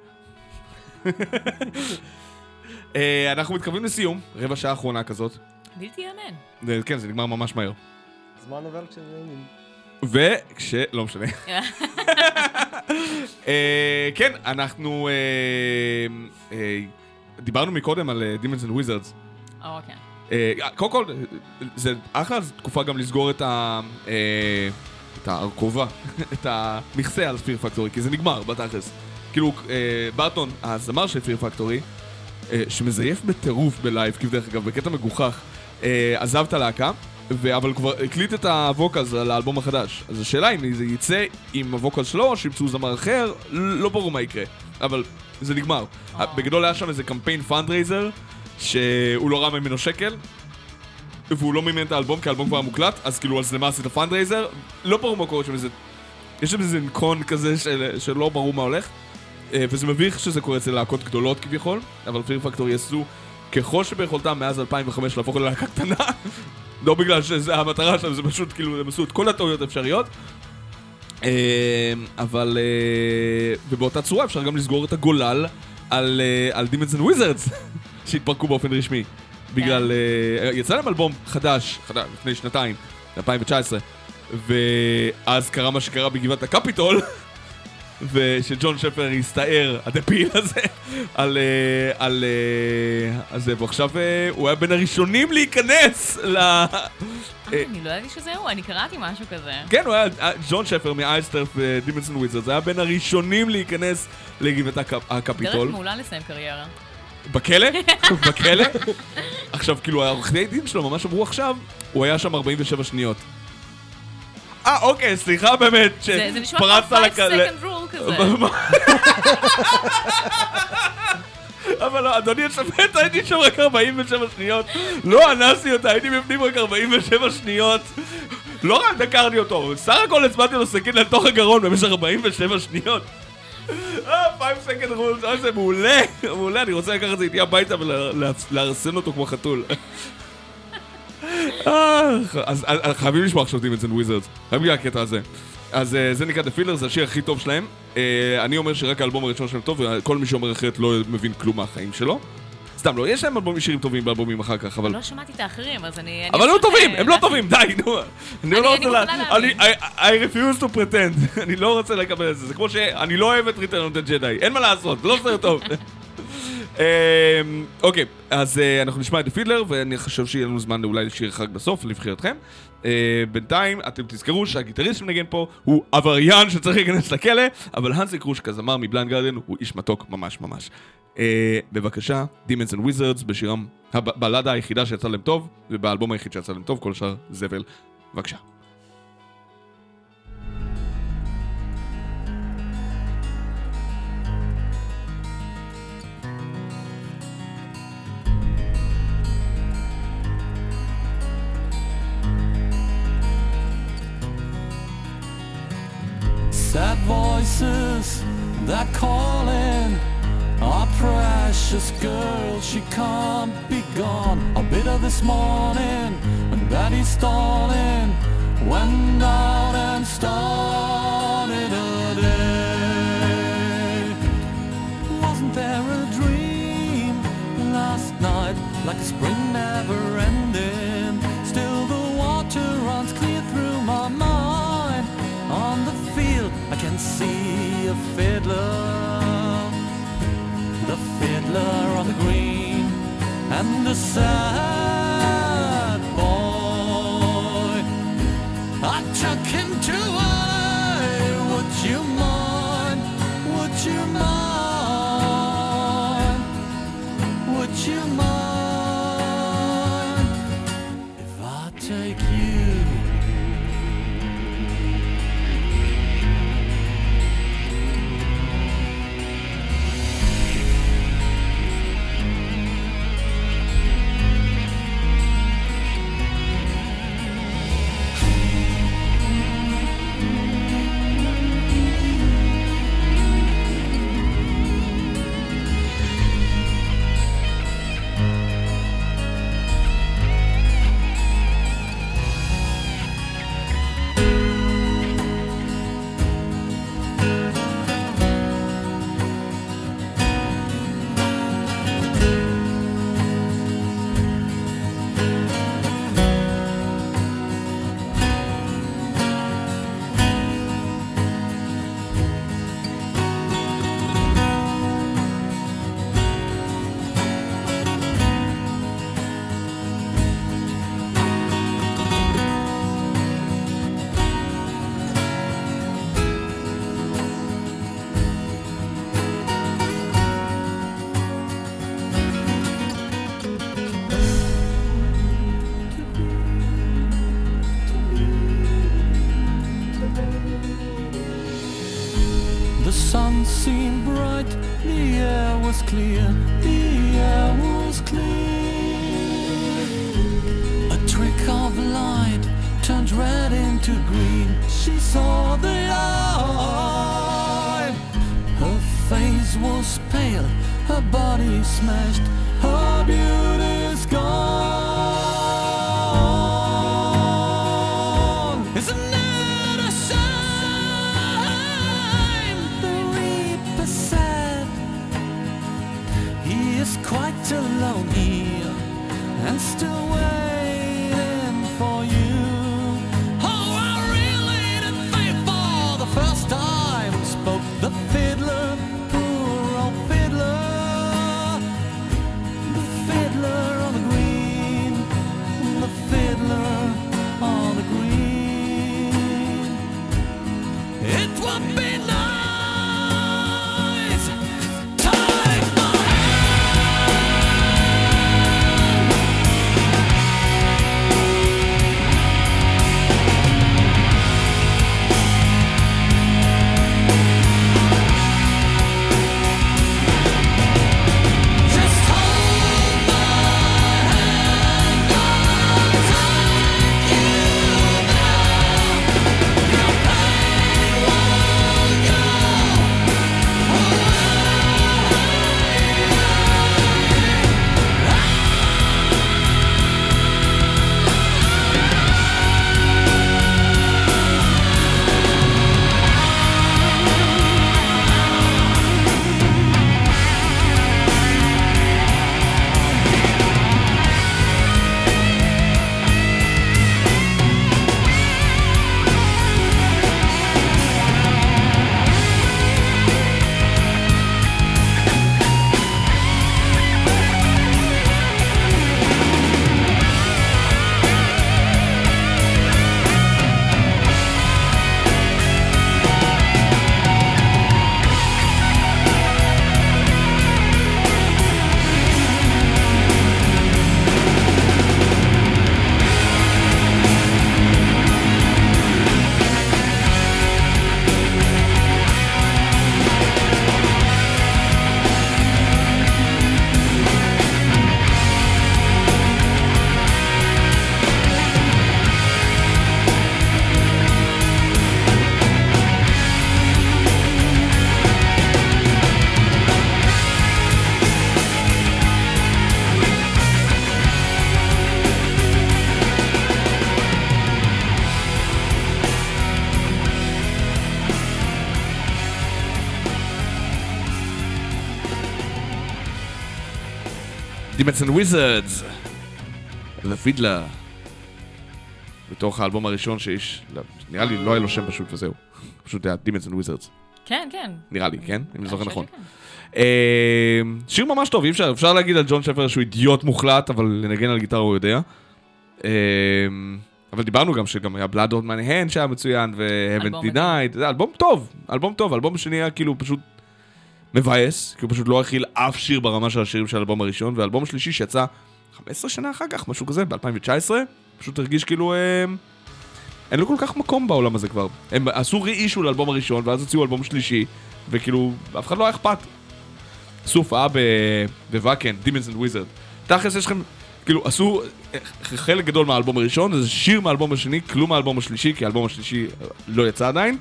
אה, אנחנו מתקרבים לסיום, רבע שעה אחרונה כזאת. בלתי יאמן. כן, זה נגמר ממש מהר. זמן עובר כשנהנים. וכש... לא משנה. *laughs* אה, כן, אנחנו... אה, דיברנו מקודם על Demons and Wizards. או, כן. קודם כל, זה אחלה תקופה גם לסגור את ה... את הארכובה, *laughs* את המכסה על Fear Factory, כי זה נגמר בתכלס. כאילו, אה, ברטון, הזמר של Fear Factory, אה, שמזייף בטירוף בלייב, כאילו דרך אגב, בקטע מגוחך, אה, עזב את הלהקה, ו- אבל כבר הקליט את ה vocals על האלבום החדש. אז השאלה אם זה יצא עם ה vocals שלו, או שימצאו זמר אחר, לא ברור מה יקרה. אבל זה נגמר. בגדול היה שם איזה קמפיין fundraiser, שהוא לא ראה ממנו שקל, והוא לא מימן את האלבום, כי האלבום כבר מוקלט, אז כאילו, אז למה עשית fundraiser? לא ברור מה קורה שם, איזה... יש שם איזה נקון כזה של, שלא ברור מה הולך, אה, וזה מביך שזה קורה אצל להקות גדולות כביכול, אבל Fear Factory עשו ככל שביכולתם מאז 2005 להפוך ללהקה קטנה, *laughs* לא בגלל שזה המטרה שלהם, זה פשוט כאילו, הם עשו את כל הטעויות האפשריות. אה, אבל... אה, ובאותה צורה אפשר גם לסגור את הגולל על, על and Wizards, *laughs* שהתפרקו באופן רשמי. בגלל... אה, יצא להם אלבום חדש, חדש, לפני שנתיים, 2019, ואז קרה מה שקרה בגבעת הקפיטול, *laughs* ושג'ון שפר הסתער, הדפיל הזה, *laughs* על... אה, על... אה, על זה, ועכשיו אה, הוא היה בין הראשונים להיכנס ל... אה, אני לא ידעתי שזה הוא, אני קראתי משהו כזה. כן, הוא היה, ג'ון שפר מאייסטרף ודימנסון וויזרס, היה בין הראשונים להיכנס לגבעת הקפ- דרך הקפיטול. מעולה לסיים קריירה. בכלא? *laughs* בכלא? עכשיו, כאילו, העורכי דין שלו ממש אמרו עכשיו, הוא היה שם 47 שניות. אה, אוקיי, סליחה באמת, זה זה נשמע שפרצת כמו 5 לק- ל- second rule כזה. *laughs* אבל לא, אדוני השופט, הייתי שם רק 47 שניות. לא אנסתי אותה, הייתי בפנים רק 47 שניות. לא רק דקרתי אותו, סך הכל הצבעתי לו סכין לתוך הגרון במשך 47 שניות. אה, 5 second rule, אוי, זה מעולה, *laughs* מעולה, אני רוצה לקחת את זה איתי הביתה ולארסן אותו כמו חתול. אה, אז חייבים לשמוע עכשיו דימנס אנד וויזרדס, בגלל הקטע הזה. אז אה, זה נקרא The Filler, זה השיר הכי טוב שלהם. אה, אני אומר שרק האלבום הראשון שלהם טוב, וכל מי שאומר אחרת לא מבין כלום מהחיים שלו. סתם לא, יש להם אלבומים שירים טובים באלבומים אחר כך, אבל... לא שמעתי את האחרים, אז אני... אבל הם לא אמשיך, טובים, אה, הם לא לעשות- טובים, די, נו. אני לא רוצה לה... מוכנה אני... להאמין. I- refuse to pretend. *laughs* אני לא רוצה לקבל את זה. זה כמו שאני לא אוהב את of the Jedi. אין מה לעשות, זה לא סרט טוב. *laughs* אמ, אוקיי, אז אה, אנחנו נשמע את Fiddler, ואני חושב שיהיה לנו זמן אולי לשיר אחד בסוף, לבחירתכם. אה, בינתיים, אתם תזכרו שהגיטריסט שמנגן פה הוא עבריין שצריך להיכנס לכלא, אבל האנסי קורש כזמר מ Blind Guardian הוא איש מתוק ממש ממש. אה, בבקשה, Demons and Wizards בשירם, הבלדה היחידה שיצא להם טוב, ובאלבום היחיד שיצא להם טוב, כל השאר זבל. בבקשה. Sad voices that calling our precious girl. She can't be gone. A bit of this morning when Daddy's stalling went out and started a day. Wasn't there a dream last night like a spring never ending? Still the water runs clear through my mind. On the field I can see a fiddler, fiddler on the green, and the sad Demons and Wizards, The Fiddler, מתוך האלבום הראשון שיש, לא, נראה לי לא היה לו שם פשוט וזהו, פשוט היה Demons and Wizards, כן, כן. נראה לי, כן? אם אני זוכר חושבת נכון. אה, שיר ממש טוב, אי אפשר, אפשר להגיד על ג'ון שפר שהוא אידיוט מוחלט, אבל לנגן על גיטרה הוא יודע. אה, אבל דיברנו גם שגם היה בלאד און מניהן שהיה מצוין, ו-Haven't Denied, זה אלבום טוב, אלבום טוב, אלבום שני היה כאילו פשוט מבאס, כי הוא פשוט לא הכיל אף שיר ברמה של השירים של האלבום הראשון, והאלבום השלישי שיצא 15 שנה אחר כך, משהו כזה, ב-2019, פשוט הרגיש כאילו... אה, אין לו כל כך מקום בעולם הזה כבר. הם עשו רי-אישו לאלבום הראשון, ואז הוציאו אלבום שלישי, וכאילו, אף אחד לא היה אכפת. עשו הופעה בוואקן, Demons and Wizard. תכלס יש לכם, כאילו, עשו אה, חלק גדול מהאלבום הראשון, איזה שיר מהאלבום השני, כלום מהאלבום השלישי, כי האלבום השלישי אה, לא יצא עדיין,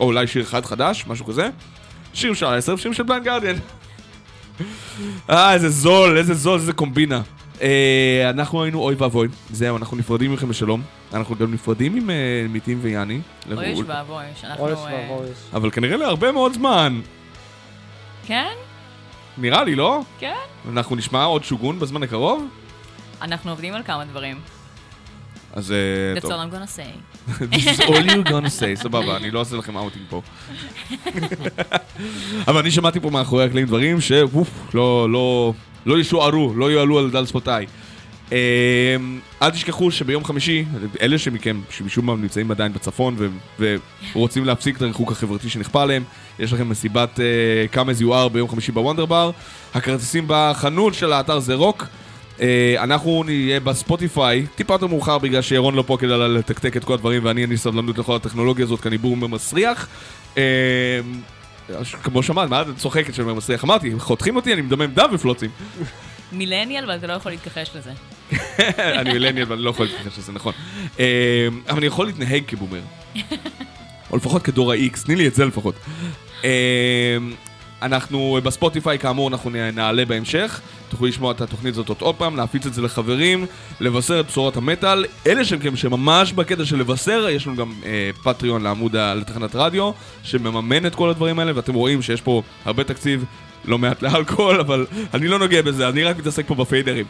או אולי שיר אחד חדש, משהו כזה. שיר של עשר, שיר של בליינד גרדיאן. אה, איזה זול, איזה זול, איזה קומבינה. אה, אנחנו היינו אוי ואבוי, זהו, אנחנו נפרדים מכם בשלום. אנחנו גם נפרדים עם אה, מיטים ויאני. אוי יש ואבוי, שאנחנו... אוי אה, ואבוי. אבל כנראה להרבה מאוד זמן. כן? נראה לי, לא? כן. אנחנו נשמע עוד שוגון בזמן הקרוב? אנחנו עובדים על כמה דברים. אז אה, That's טוב. all I'm gonna say. *laughs* This is all you're gonna say, סבבה, אני לא אעשה לכם אאוטינג פה. *laughs* אבל אני שמעתי פה מאחורי הקלעים דברים שווף, לא, לא, לא ישוערו, לא יועלו על דל שפתיי. אה, אל תשכחו שביום חמישי, אלה שמכם שמשום מה נמצאים עדיין בצפון ו- ורוצים להפסיק את הריחוק החברתי שנכפה עליהם, יש לכם מסיבת uh, Come as you are ביום חמישי בוונדר בר. הכרטיסים בחנות של האתר זה רוק. Uh, אנחנו נהיה בספוטיפיי, טיפה יותר מאוחר בגלל שירון לא פה כדי לתקתק את כל הדברים ואני אין לי סבלנות לכל הטכנולוגיה הזאת כי אני בום מסריח. Uh, כמו שאמרת, מה את צוחקת שאני אומר מסריח? אמרתי, חותכים אותי, אני מדמם דם ופלוצים. מילניאל, אבל אתה לא יכול להתכחש לזה. *laughs* אני מילניאל ואני לא יכול להתכחש לזה, נכון. אה, אבל אני יכול להתנהג כבומר. *laughs* או לפחות כדור ה-X, תני לי את זה לפחות. אה, אנחנו בספוטיפיי, כאמור, אנחנו נעלה בהמשך. תוכלו לשמוע את התוכנית הזאת עוד פעם, להפיץ את זה לחברים, לבשר את בשורת המטאל. אלה שהם שממש בקטע של לבשר, יש לנו גם אה, פטריון לעמוד, לתחנת רדיו, שמממן את כל הדברים האלה, ואתם רואים שיש פה הרבה תקציב, לא מעט לאלכוהול, אבל אני לא נוגע בזה, אני רק מתעסק פה בפיידרים.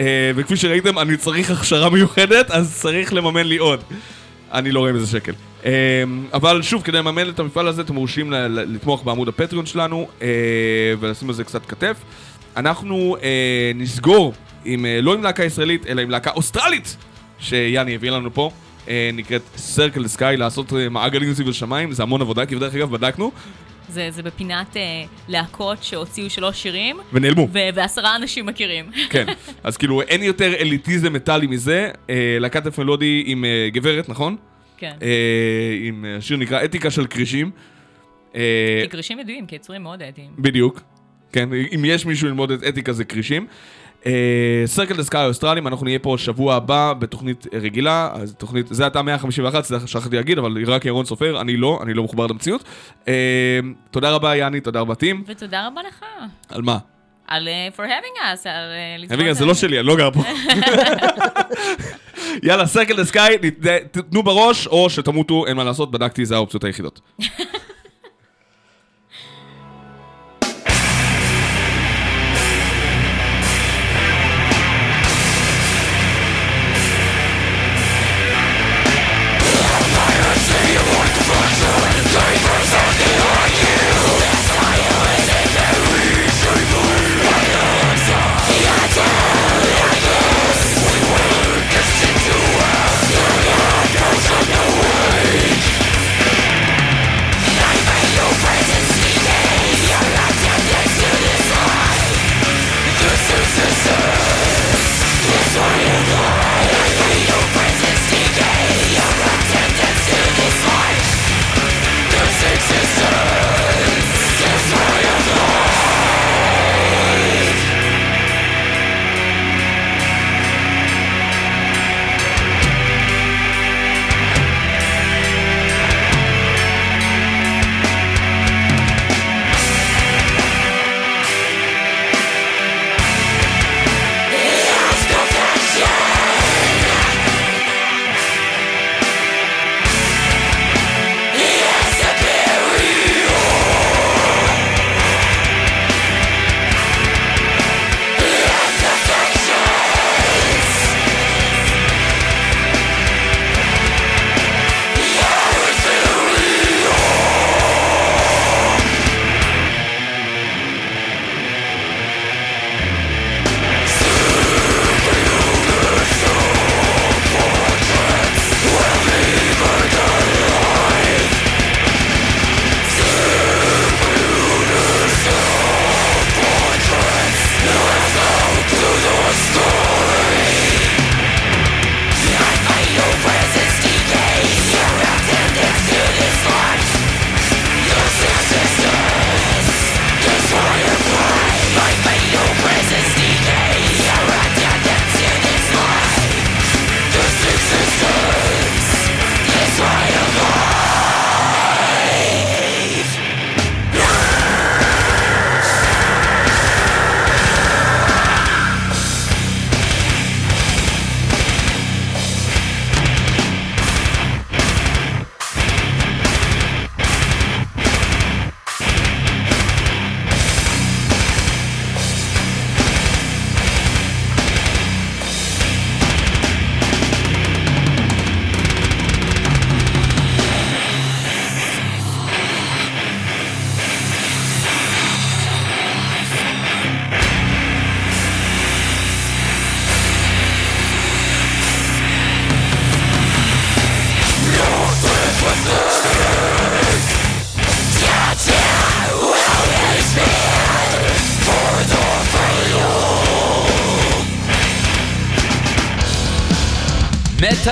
אה, וכפי שראיתם, אני צריך הכשרה מיוחדת, אז צריך לממן לי עוד. אני לא רואה מזה שקל. אה, אבל שוב, כדי לממן את המפעל הזה, אתם מורשים לתמוך בעמוד הפטריון שלנו אה, ולשים לזה קצת כתף. אנחנו אה, נסגור עם, אה, לא עם להקה ישראלית, אלא עם להקה אוסטרלית, שיאני הביא לנו פה. נקראת Circle the Sky, לעשות מעגלים סביב השמיים, זה המון עבודה, כי בדרך אגב בדקנו, זה, זה בפינת אה, להקות שהוציאו שלוש שירים, ונעלמו. ו- ועשרה אנשים מכירים. *laughs* כן, אז כאילו אין יותר אליטיזם מטאלי מזה. אה, להקת אף מלודי עם אה, גברת, נכון? כן. אה, עם אה, שיר נקרא אתיקה של כרישים. אה, כי קרישים ידועים, כיצורים מאוד אתיים. בדיוק. כן, אם יש מישהו ללמוד את אתיקה זה כרישים. סרקל דה סקאי האוסטרלים, אנחנו נהיה פה שבוע הבא בתוכנית רגילה, אז תוכנית, זה הייתה 151, זה שכחתי להגיד, אבל רק ירון סופר, אני לא, אני לא מחובר למציאות. אה, תודה רבה יאני, תודה רבה טים. ותודה רבה לך על מה? על uh, for having us, על uh, לצפות רגע, זה. לא שלי, אני לא גר פה. יאללה, סרקל דה סקאי, תנו בראש, או שתמותו, אין מה לעשות, בדקתי, זה האופציות היחידות.